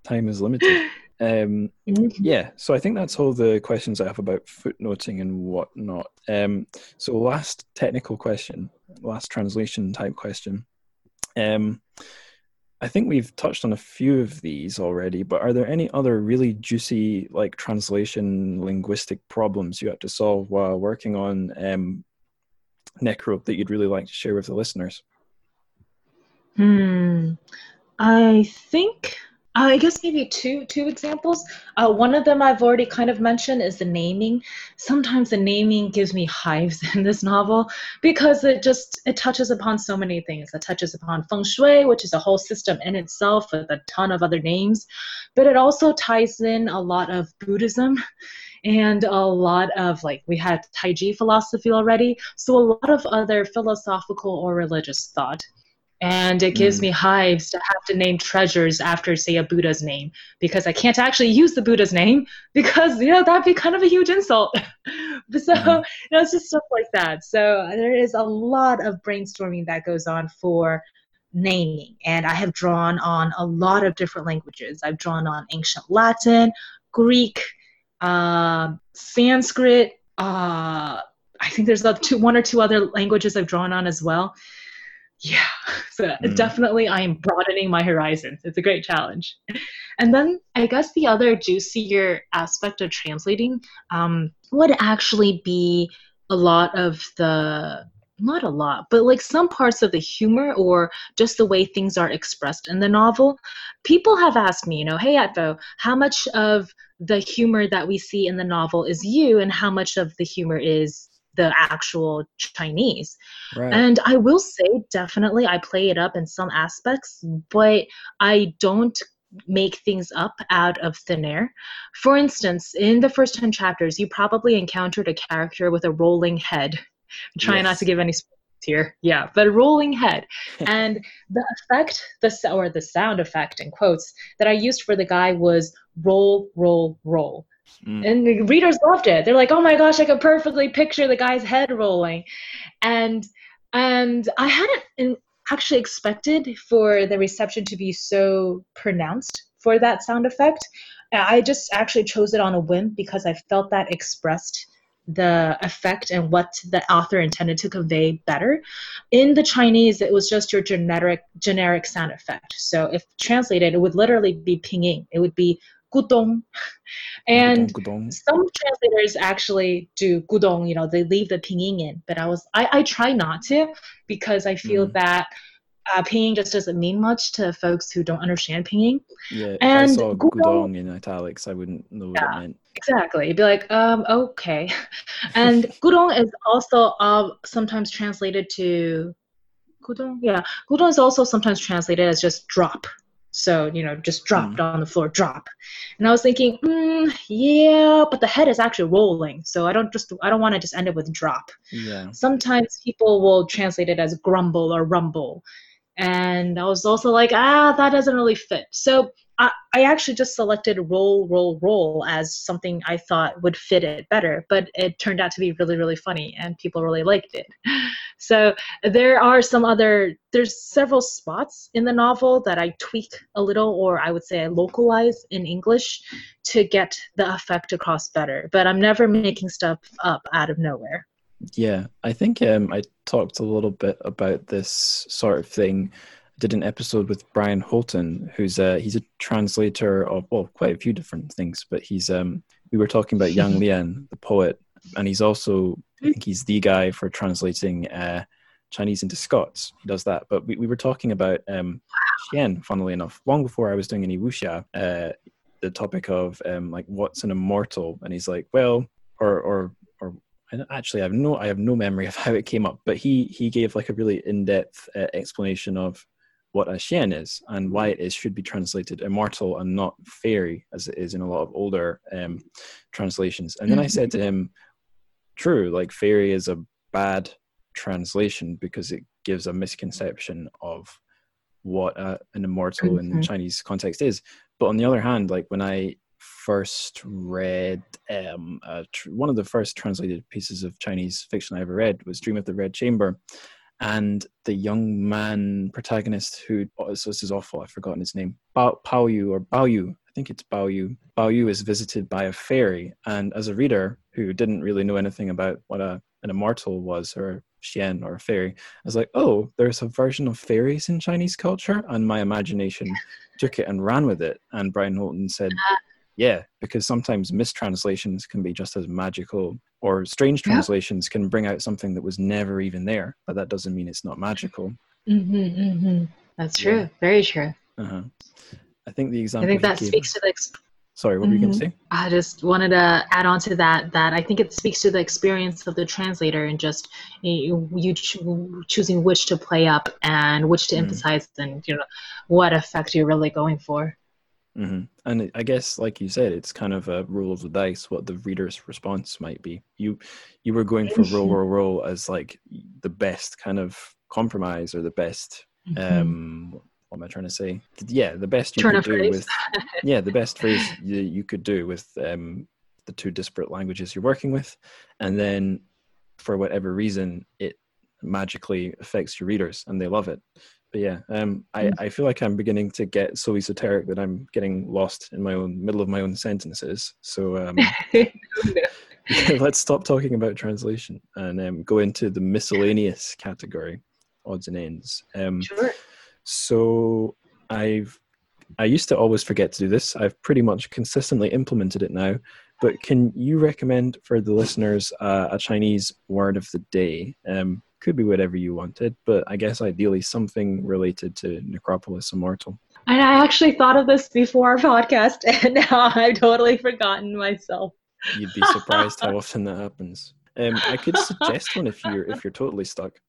Time is limited. Um, mm-hmm. yeah, so I think that's all the questions I have about footnoting and whatnot. Um, so last technical question, last translation type question. Um, I think we've touched on a few of these already, but are there any other really juicy, like translation linguistic problems you had to solve while working on um, Necro that you'd really like to share with the listeners? Hmm. I think uh, I guess maybe two two examples. Uh, one of them I've already kind of mentioned is the naming. Sometimes the naming gives me hives in this novel because it just it touches upon so many things. It touches upon feng shui, which is a whole system in itself with a ton of other names, but it also ties in a lot of Buddhism and a lot of like we had Taiji philosophy already, so a lot of other philosophical or religious thought and it gives mm. me hives to have to name treasures after say a buddha's name because i can't actually use the buddha's name because you know that'd be kind of a huge insult so mm. you know it's just stuff like that so there is a lot of brainstorming that goes on for naming and i have drawn on a lot of different languages i've drawn on ancient latin greek uh, sanskrit uh, i think there's two, one or two other languages i've drawn on as well yeah so mm. definitely i am broadening my horizons it's a great challenge and then i guess the other juicier aspect of translating um, would actually be a lot of the not a lot, but like some parts of the humor or just the way things are expressed in the novel. People have asked me, you know, hey, Etvo, how much of the humor that we see in the novel is you and how much of the humor is the actual Chinese. Right. And I will say, definitely, I play it up in some aspects, but I don't make things up out of thin air. For instance, in the first 10 chapters, you probably encountered a character with a rolling head. I'm trying yes. not to give any spoilers here. Yeah, but a rolling head. and the effect, the or the sound effect in quotes that I used for the guy was roll, roll, roll. Mm. And the readers loved it. They're like, "Oh my gosh, I could perfectly picture the guy's head rolling," and and I hadn't actually expected for the reception to be so pronounced for that sound effect. I just actually chose it on a whim because I felt that expressed the effect and what the author intended to convey better. In the Chinese, it was just your generic generic sound effect. So if translated, it would literally be pinging. It would be gudong. And gudong, some translators actually do gudong, you know, they leave the pinging in. But I was I, I try not to because I feel mm. that uh, pinging just doesn't mean much to folks who don't understand pinging. Yeah, and I saw gudong, gudong in italics, I wouldn't know what yeah, it meant. Exactly. You'd be like, um, okay. and gudong is also uh, sometimes translated to gudong. Yeah, gudong is also sometimes translated as just drop. So, you know, just dropped mm. on the floor, drop. And I was thinking, mm, yeah, but the head is actually rolling. So I don't just, I don't want to just end it with drop. Yeah. Sometimes people will translate it as grumble or rumble. and I was also like, ah, that doesn't really fit. So I, I actually just selected roll, roll, roll as something I thought would fit it better, but it turned out to be really, really funny and people really liked it. So there are some other, there's several spots in the novel that I tweak a little, or I would say I localize in English to get the effect across better. But I'm never making stuff up out of nowhere. Yeah, I think um, I talked a little bit about this sort of thing. Did an episode with Brian Holton, who's a he's a translator of well, quite a few different things, but he's um we were talking about Yang Lian, the poet, and he's also I think he's the guy for translating uh, Chinese into Scots. He does that. But we, we were talking about um, Xian, funnily enough, long before I was doing any wuxia, uh, the topic of um, like what's an immortal, and he's like, well, or or or actually I have no I have no memory of how it came up, but he he gave like a really in depth uh, explanation of what a xian is and why it is should be translated immortal and not fairy as it is in a lot of older um, translations. And then I said to him, "True, like fairy is a bad translation because it gives a misconception of what uh, an immortal mm-hmm. in the Chinese context is. But on the other hand, like when I first read um, tr- one of the first translated pieces of Chinese fiction I ever read was Dream of the Red Chamber. And the young man protagonist who, oh, so this is awful, I've forgotten his name, Bao, Pao Yu or Bao Yu, I think it's Bao Yu. Bao Yu is visited by a fairy. And as a reader who didn't really know anything about what a, an immortal was or Xian or a fairy, I was like, oh, there's a version of fairies in Chinese culture. And my imagination took it and ran with it. And Brian Holton said, uh, yeah, because sometimes mistranslations can be just as magical, or strange translations yeah. can bring out something that was never even there, but that doesn't mean it's not magical. Mm-hmm, mm-hmm. That's true. Yeah. Very true. Uh-huh. I think the example. I think that speaks to the. Ex- Sorry, what mm-hmm. were you going to say? I just wanted to add on to that. That I think it speaks to the experience of the translator and just you, you cho- choosing which to play up and which to mm. emphasize, and you know what effect you're really going for. Mm-hmm. And I guess, like you said, it's kind of a roll of the dice what the reader's response might be. You you were going for roll, roll, roll as like the best kind of compromise or the best. Mm-hmm. Um, what am I trying to say? Yeah, the best you Turn could do phrase. with. yeah, the best phrase you, you could do with um, the two disparate languages you're working with, and then for whatever reason, it magically affects your readers and they love it but yeah, um, I, mm. I feel like I'm beginning to get so esoteric that I'm getting lost in my own middle of my own sentences. So um, let's stop talking about translation and um, go into the miscellaneous category, odds and ends. Um, sure. So I've I used to always forget to do this. I've pretty much consistently implemented it now. But can you recommend for the listeners uh, a Chinese word of the day? Um, could be whatever you wanted, but I guess ideally something related to Necropolis Immortal. And I actually thought of this before our podcast, and now I've totally forgotten myself. You'd be surprised how often that happens. Um, I could suggest one if you're if you're totally stuck.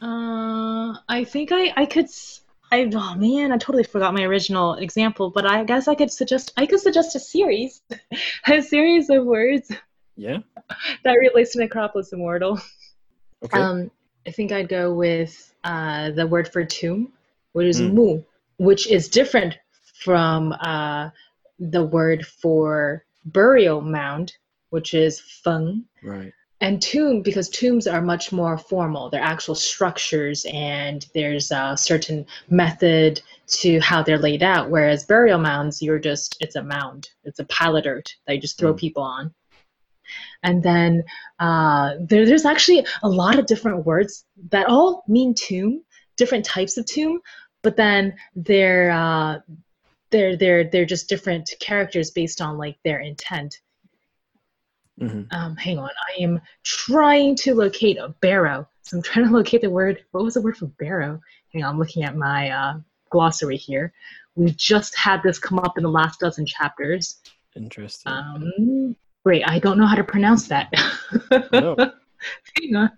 Uh, I think I I could. I oh man, I totally forgot my original example, but I guess I could suggest I could suggest a series, a series of words. Yeah. That relates to Necropolis Immortal. Okay. Um, I think I'd go with uh, the word for tomb, which is mm. mu, which is different from uh, the word for burial mound, which is feng. Right. And tomb, because tombs are much more formal. They're actual structures, and there's a certain method to how they're laid out. Whereas burial mounds, you're just, it's a mound. It's a pile of dirt that you just throw mm. people on. And then uh, there, there's actually a lot of different words that all mean tomb, different types of tomb, but then they're uh, they're they're they're just different characters based on like their intent. Mm-hmm. Um, hang on, I am trying to locate a barrow. So I'm trying to locate the word. What was the word for barrow? Hang on, I'm looking at my uh, glossary here. We just had this come up in the last dozen chapters. Interesting. Um, Great. I don't know how to pronounce that. No. Hang on.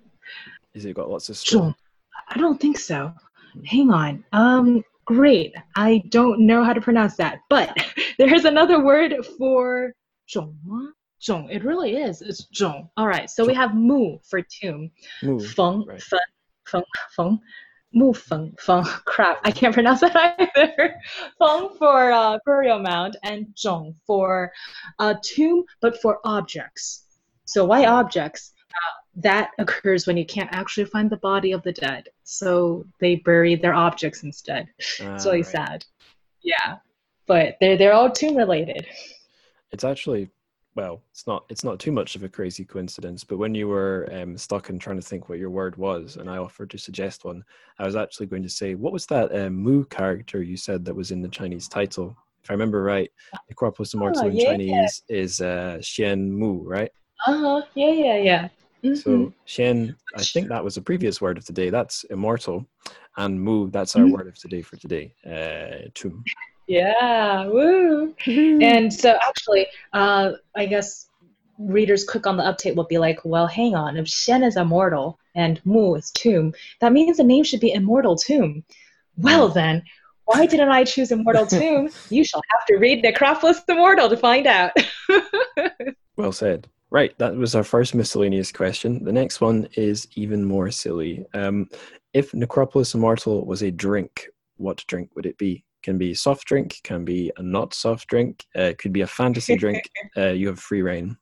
Is it got lots of strong? I don't think so. Hmm. Hang on. Um, great. I don't know how to pronounce that, but there's another word for zhong. Zhong. It really is. It's zhong. All right. So we have mu for tomb. Mu. Feng. Right. Feng. Feng. Feng. Mu Feng Feng crap, I can't pronounce that either. Feng for uh, burial mound and Zhong for uh, tomb, but for objects. So why objects? Uh, that occurs when you can't actually find the body of the dead. So they bury their objects instead. it's really right. sad. Yeah, but they're they're all tomb related. It's actually well, it's not it's not too much of a crazy coincidence. But when you were um, stuck and trying to think what your word was, and I offered to suggest one, I was actually going to say, what was that um, Mu character you said that was in the Chinese title? If I remember right, Necropolis Immortal oh, in Chinese yeah. is uh, Xian Mu, right? Uh huh. Yeah, yeah, yeah. Mm-hmm. So Xian, I think that was the previous word of the day. That's immortal, and Mu. That's our mm-hmm. word of today for today. Uh, tomb. Yeah, woo. and so actually, uh, I guess readers click on the update will be like, well, hang on, if Shen is immortal and Mu is tomb, that means the name should be Immortal Tomb. Well hmm. then, why didn't I choose Immortal Tomb? You shall have to read Necropolis Immortal to find out. well said. Right, that was our first miscellaneous question. The next one is even more silly. Um, if Necropolis Immortal was a drink, what drink would it be? Can be soft drink, can be a not soft drink, uh, could be a fantasy drink. Uh, you have free reign.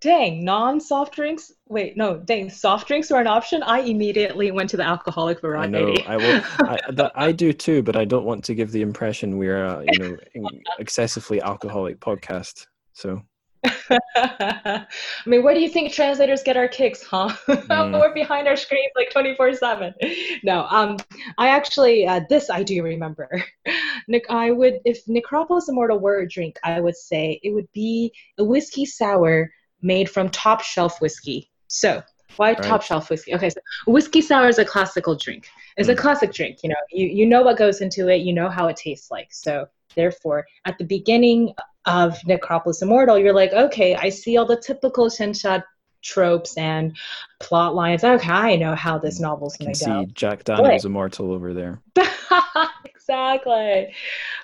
Dang, non-soft drinks. Wait, no, dang, soft drinks were an option. I immediately went to the alcoholic variety. I know, I will. I, that, I do too, but I don't want to give the impression we're, you know, excessively alcoholic podcast. So I mean, where do you think translators get our kicks, huh? Mm. We're behind our screens like 24 7. No, um, I actually, uh, this I do remember. Nick, I would, if Necropolis Immortal were a drink, I would say it would be a whiskey sour made from top shelf whiskey. So, why right. top shelf whiskey? Okay, so whiskey sour is a classical drink. It's mm. a classic drink. You know, you, you know what goes into it, you know how it tastes like. So, therefore, at the beginning of Necropolis Immortal, you're like, okay, I see all the typical xianxia tropes and plot lines. Okay, I know how this mm, novel's going to go. See Jack Daniels but, Immortal over there. exactly.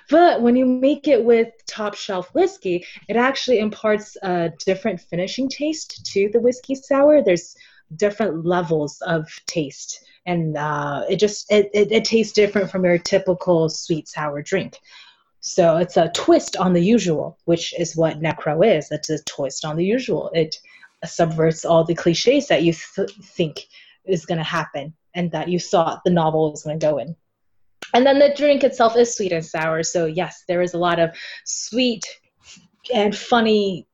But when you make it with top shelf whiskey, it actually imparts a different finishing taste to the whiskey sour. There's different levels of taste and uh, it just it, it, it tastes different from your typical sweet sour drink so it's a twist on the usual, which is what Necro is. It's a twist on the usual. It subverts all the cliches that you th- think is going to happen and that you thought the novel was going to go in. And then the drink itself is sweet and sour. So, yes, there is a lot of sweet and funny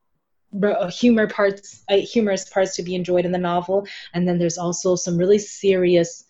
humor parts, uh, humorous parts to be enjoyed in the novel. And then there's also some really serious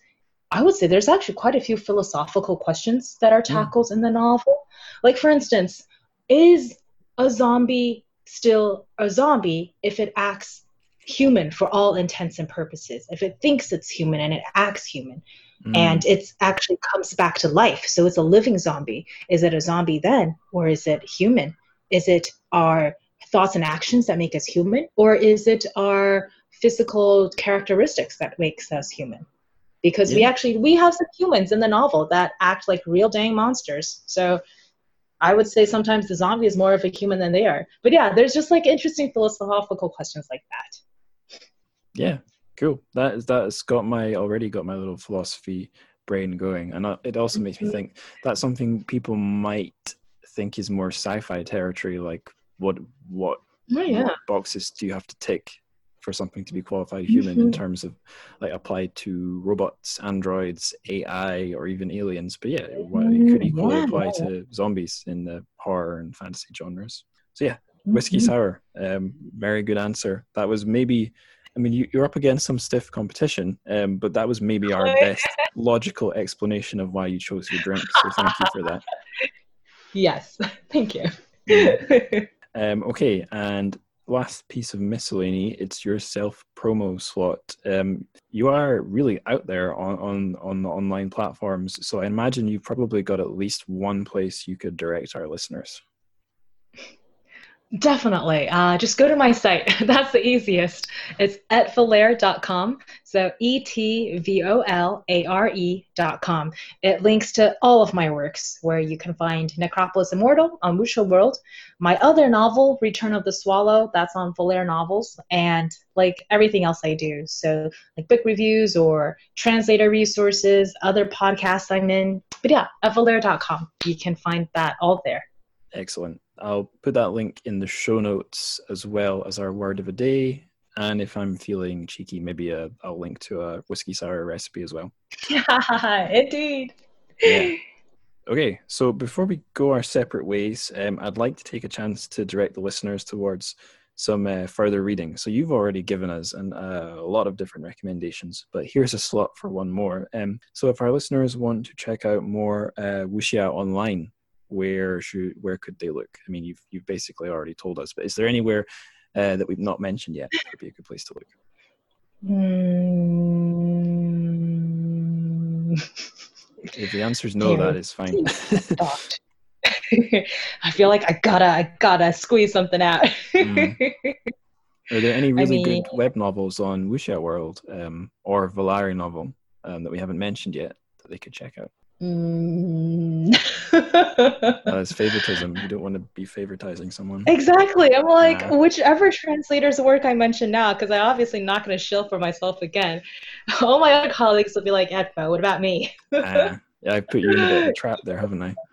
I would say there's actually quite a few philosophical questions that are hmm. tackled mm. in the novel. Like, for instance, is a zombie still a zombie if it acts human for all intents and purposes? If it thinks it's human and it acts human mm. and it actually comes back to life, so it's a living zombie, is it a zombie then or is it human? Is it our thoughts and actions that make us human or is it our physical characteristics that makes us human? Because yeah. we actually we have some humans in the novel that act like real dang monsters. So I would say sometimes the zombie is more of a human than they are. But yeah, there's just like interesting philosophical questions like that. Yeah, cool. That is that's got my already got my little philosophy brain going, and it also makes me mm-hmm. think that's something people might think is more sci-fi territory. Like, what what, oh, yeah. what boxes do you have to tick for something to be qualified human mm-hmm. in terms of like applied to robots, androids, AI, or even aliens. But yeah, it could equally yeah. apply to zombies in the horror and fantasy genres. So yeah, whiskey mm-hmm. sour. Um, very good answer. That was maybe. I mean, you, are up against some stiff competition, um, but that was maybe our best logical explanation of why you chose your drink. So thank you for that. Yes, thank you. um, okay, and last piece of miscellany, it's your self promo slot. Um, you are really out there on, on on the online platforms, so I imagine you've probably got at least one place you could direct our listeners. Definitely. Uh, just go to my site. That's the easiest. It's etvolare.com. So E T V O L A R E.com. It links to all of my works, where you can find Necropolis Immortal on Wuxia World, my other novel, Return of the Swallow, that's on Volare Novels, and like everything else I do. So, like book reviews or translator resources, other podcasts I'm in. But yeah, etvolare.com. You can find that all there. Excellent. I'll put that link in the show notes as well as our word of the day. And if I'm feeling cheeky, maybe a, I'll link to a whiskey sour recipe as well. Yeah, indeed. Yeah. Okay, so before we go our separate ways, um, I'd like to take a chance to direct the listeners towards some uh, further reading. So you've already given us an, uh, a lot of different recommendations, but here's a slot for one more. Um, so if our listeners want to check out more uh, wuxia online, where should where could they look? I mean, you've you've basically already told us, but is there anywhere uh, that we've not mentioned yet that would be a good place to look? Mm. if the answer is no, that is fine. I feel like I gotta I gotta squeeze something out. mm. Are there any really I mean, good web novels on Wuxia World um, or Volare novel um, that we haven't mentioned yet that they could check out? Mm. That's favoritism. You don't want to be favoritizing someone. Exactly. I'm like, whichever translator's work I mention now, because I'm obviously not going to shill for myself again. All my other colleagues will be like, Etvo, what about me? uh, yeah, I put you in a a trap there, haven't I?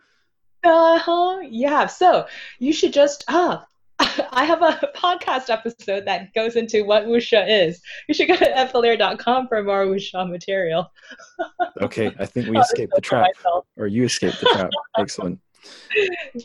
Uh huh. Yeah. So you should just ah I have a podcast episode that goes into what wuxia is. You should go to etvolare.com for more wuxia material. okay, I think we escaped the trap, or you escaped the trap. Excellent.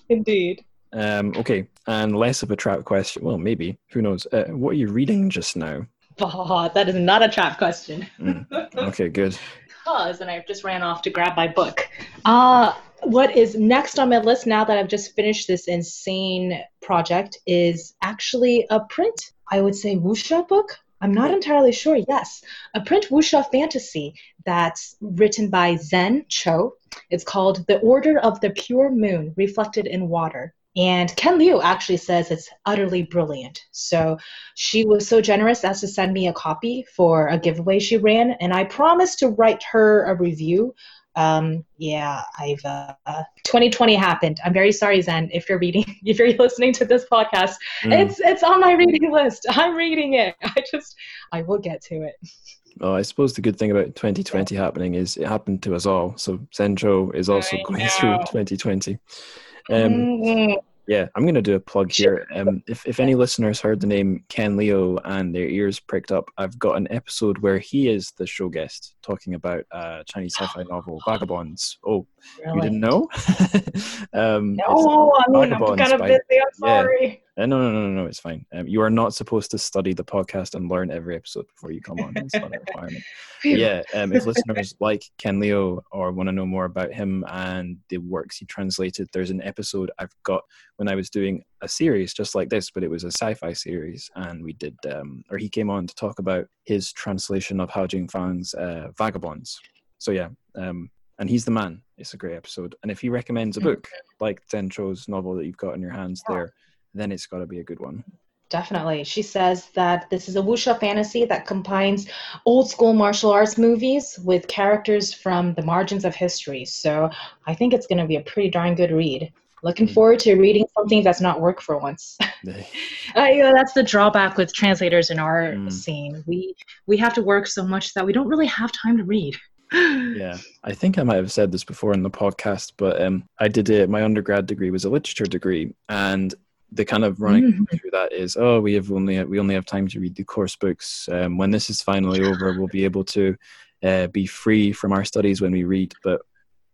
Indeed. Um, okay, and less of a trap question. Well, maybe. Who knows? Uh, what are you reading just now? Oh, that is not a trap question. mm. Okay, good. Because, and I just ran off to grab my book. Uh, what is next on my list now that I've just finished this insane project is actually a print, I would say, wuxia book. I'm not entirely sure. Yes, a print wuxia fantasy that's written by Zen Cho. It's called The Order of the Pure Moon Reflected in Water. And Ken Liu actually says it's utterly brilliant. So she was so generous as to send me a copy for a giveaway she ran, and I promised to write her a review um, yeah, I've uh, 2020 happened. I'm very sorry, Zen, if you're reading, if you're listening to this podcast. Mm. It's it's on my reading list. I'm reading it. I just I will get to it. Oh, I suppose the good thing about 2020 happening is it happened to us all. So Zen Cho is also I going know. through 2020. Um, mm-hmm. Yeah, I'm going to do a plug here. Um, if, if any listeners heard the name Ken Liu and their ears pricked up, I've got an episode where he is the show guest talking about uh, Chinese sci-fi novel Vagabonds. Oh, really? you didn't know? um, no, I mean, I'm kind of busy. I'm sorry. Yeah, uh, no, no, no, no, no. It's fine. Um, you are not supposed to study the podcast and learn every episode before you come on. It's not a requirement. yeah. Um, if listeners like Ken Liu or want to know more about him and the works he translated, there's an episode I've got when I was doing a series just like this, but it was a sci-fi series, and we did, um, or he came on to talk about his translation of Hao Jingfang's uh, Vagabonds. So yeah, um, and he's the man. It's a great episode, and if he recommends a book like Zen Cho's novel that you've got in your hands there then it's got to be a good one. Definitely. She says that this is a wuxia fantasy that combines old school martial arts movies with characters from the margins of history. So I think it's going to be a pretty darn good read. Looking mm. forward to reading something that's not work for once. uh, you know, that's the drawback with translators in our mm. scene. We we have to work so much that we don't really have time to read. yeah, I think I might have said this before in the podcast, but um, I did it. my undergrad degree was a literature degree, and the kind of running mm-hmm. through that is oh we have only we only have time to read the course books um, when this is finally over we'll be able to uh, be free from our studies when we read but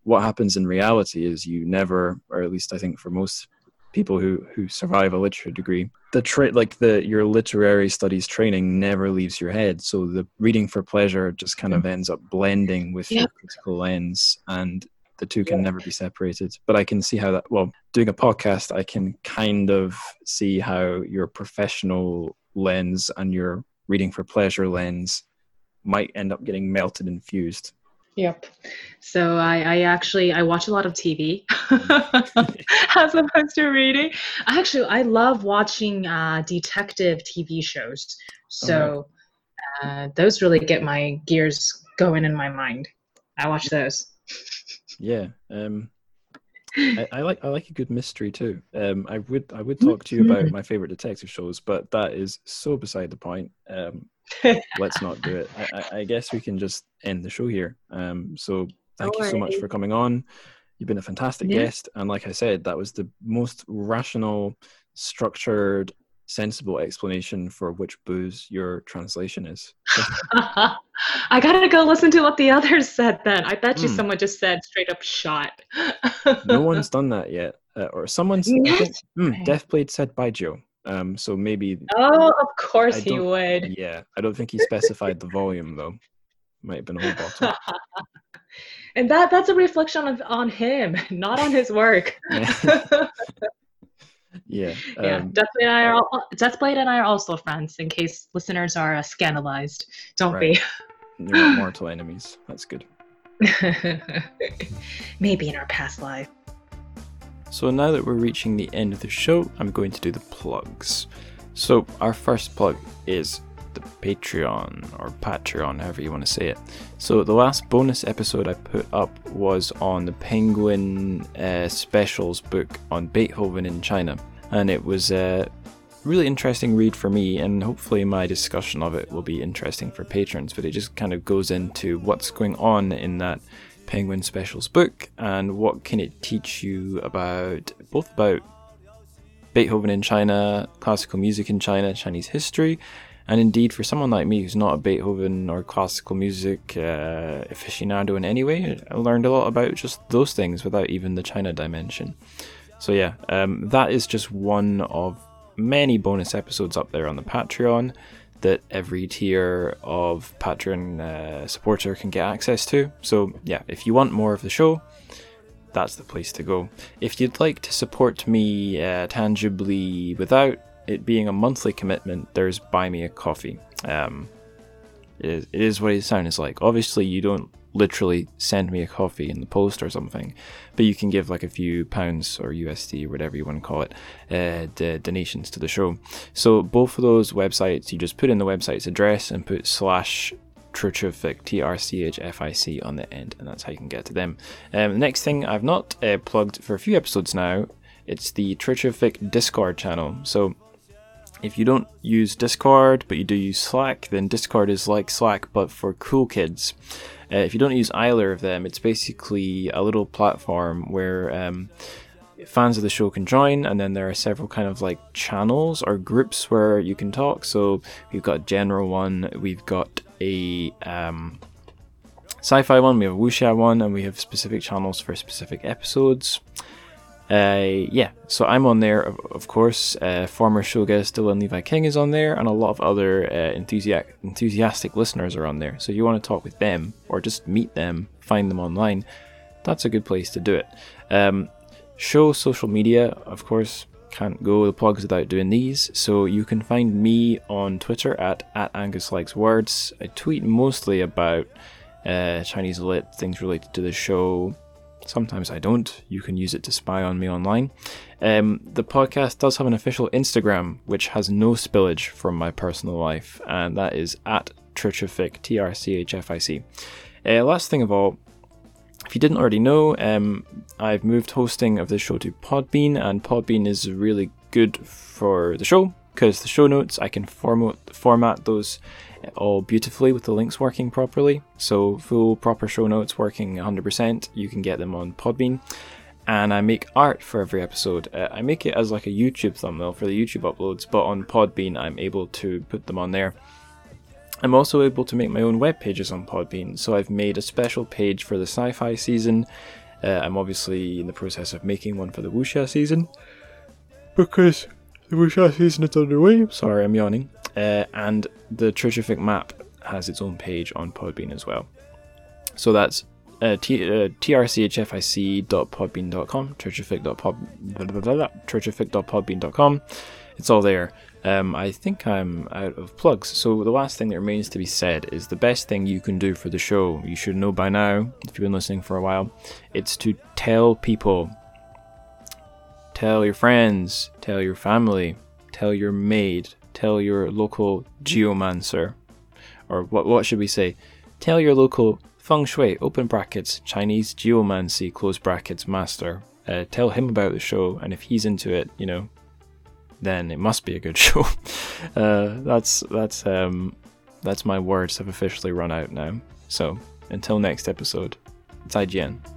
what happens in reality is you never or at least i think for most people who who survive a literature degree the tra- like the your literary studies training never leaves your head so the reading for pleasure just kind of ends up blending with yep. your critical lens and the two can yeah. never be separated but i can see how that well doing a podcast i can kind of see how your professional lens and your reading for pleasure lens might end up getting melted and fused Yep. So I, I actually I watch a lot of TV as opposed to reading. Actually, I love watching uh, detective TV shows. So uh, those really get my gears going in my mind. I watch those. Yeah. Um, I, I, like I like a good mystery too. Um, I would I would talk to you about my favorite detective shows, but that is so beside the point. Um, let's not do it. I, I, I, guess we can just end the show here. Um, so thank you so much for coming on. You've been a fantastic yeah. guest, and like I said, that was the most rational, structured, sensible explanation for which booze your translation is. I gotta go listen to what the others said then. I bet you mm. someone just said straight up shot. no one's done that yet. Uh, or someone's yes. think, mm, Deathblade said baijiu. Um, so maybe. Oh, of course he would. Yeah, I don't think he specified the volume though. Might have been a whole bottle. and that that's a reflection of on him, not on his work. Yeah. Um, Deathblade and I are all, Deathblade and I are also friends. In case listeners are uh, scandalized, don't right. be. You're not mortal enemies. That's good. Maybe in our past life. So now that we're reaching the end of the show, I'm going to do the plugs. So our first plug is the Patreon or Patreon, however you want to say it. So the last bonus episode I put up was on the Penguin uh, Specials book on Beethoven in China, and it was a really interesting read for me, and hopefully my discussion of it will be interesting for patrons. But it just kind of goes into what's going on in that Penguin Specials book and what can it teach you about both about Beethoven in China, classical music in China, Chinese history, and indeed for someone like me who's not a Beethoven or classical music uh, aficionado in any way, I learned a lot about just those things without even the China dimension. So yeah, um, that is just one of many bonus episodes up there on the Patreon that every tier of Patreon uh, supporter can get access to. So, yeah, if you want more of the show, that's the place to go. If you'd like to support me uh, tangibly without it being a monthly commitment, there's Buy Me a Coffee. Um, it, is, what it sounds like. Obviously, you don't literally send me a coffee in the post or something, but you can give like a few pounds or USD whatever you want to call it, uh, d- donations to the show. So both of those websites, you just put in the website's address and put slash Trchfic, T R C H F I C on the end, and that's how you can get to them. Um, the next thing I've not uh, plugged for a few episodes now, it's the Trchfic Discord channel. So if you don't use Discord but you do use Slack, then Discord is like Slack but for cool kids. Uh, if you don't use either of them, it's basically a little platform where um, fans of the show can join, and then there are several kind of like channels or groups where you can talk. So we've got a general one, we've got a um, sci-fi one, we have a wuxia one, and we have specific channels for specific episodes. Uh, yeah, so I'm on there, of, of course. Uh, former show guest Dylan Levi King is on there, and a lot of other uh, enthusiastic, enthusiastic listeners are on there. So if you want to talk with them or just meet them, find them online, that's a good place to do it. Um, show social media, of course, can't go the plugs without doing these. So you can find me on Twitter at, at Angus Likes Words. I tweet mostly about uh, Chinese lit, things related to the show, Sometimes I don't. You can use it to spy on me online. Um, the podcast does have an official Instagram, which has no spillage from my personal life, and that is at Trchfic, T R C H F I C. Uh, last thing of all, if you didn't already know, um, I've moved hosting of this show to Podbean, and Podbean is really good for the show because the show notes I can format format those all beautifully with the links working properly. So full proper show notes working 100%. You can get them on Podbean. And I make art for every episode. Uh, I make it as like a YouTube thumbnail for the YouTube uploads, but on Podbean I'm able to put them on there. I'm also able to make my own web pages on Podbean. So I've made a special page for the sci-fi season. Uh, I'm obviously in the process of making one for the wuxia season because wuxia season is underway. Sorry, I'm yawning. Uh, and the Trchfic map has its own page on Podbean as well. So that's uh, t- uh, trchfic.podbean.com, trchfic.pod, trchfic.podbean.com. It's all there. Um, I think I'm out of plugs. So the last thing that remains to be said is the best thing you can do for the show. You should know by now, if you've been listening for a while, it's to tell people, tell your friends, tell your family, tell your maid, tell your local geomancer, or what? What should we say? Tell your local feng shui open brackets Chinese geomancy close brackets master. Uh, tell him about the show, and if he's into it, you know, then it must be a good show. uh, that's that's um, that's my words have officially run out now. So until next episode, 再见。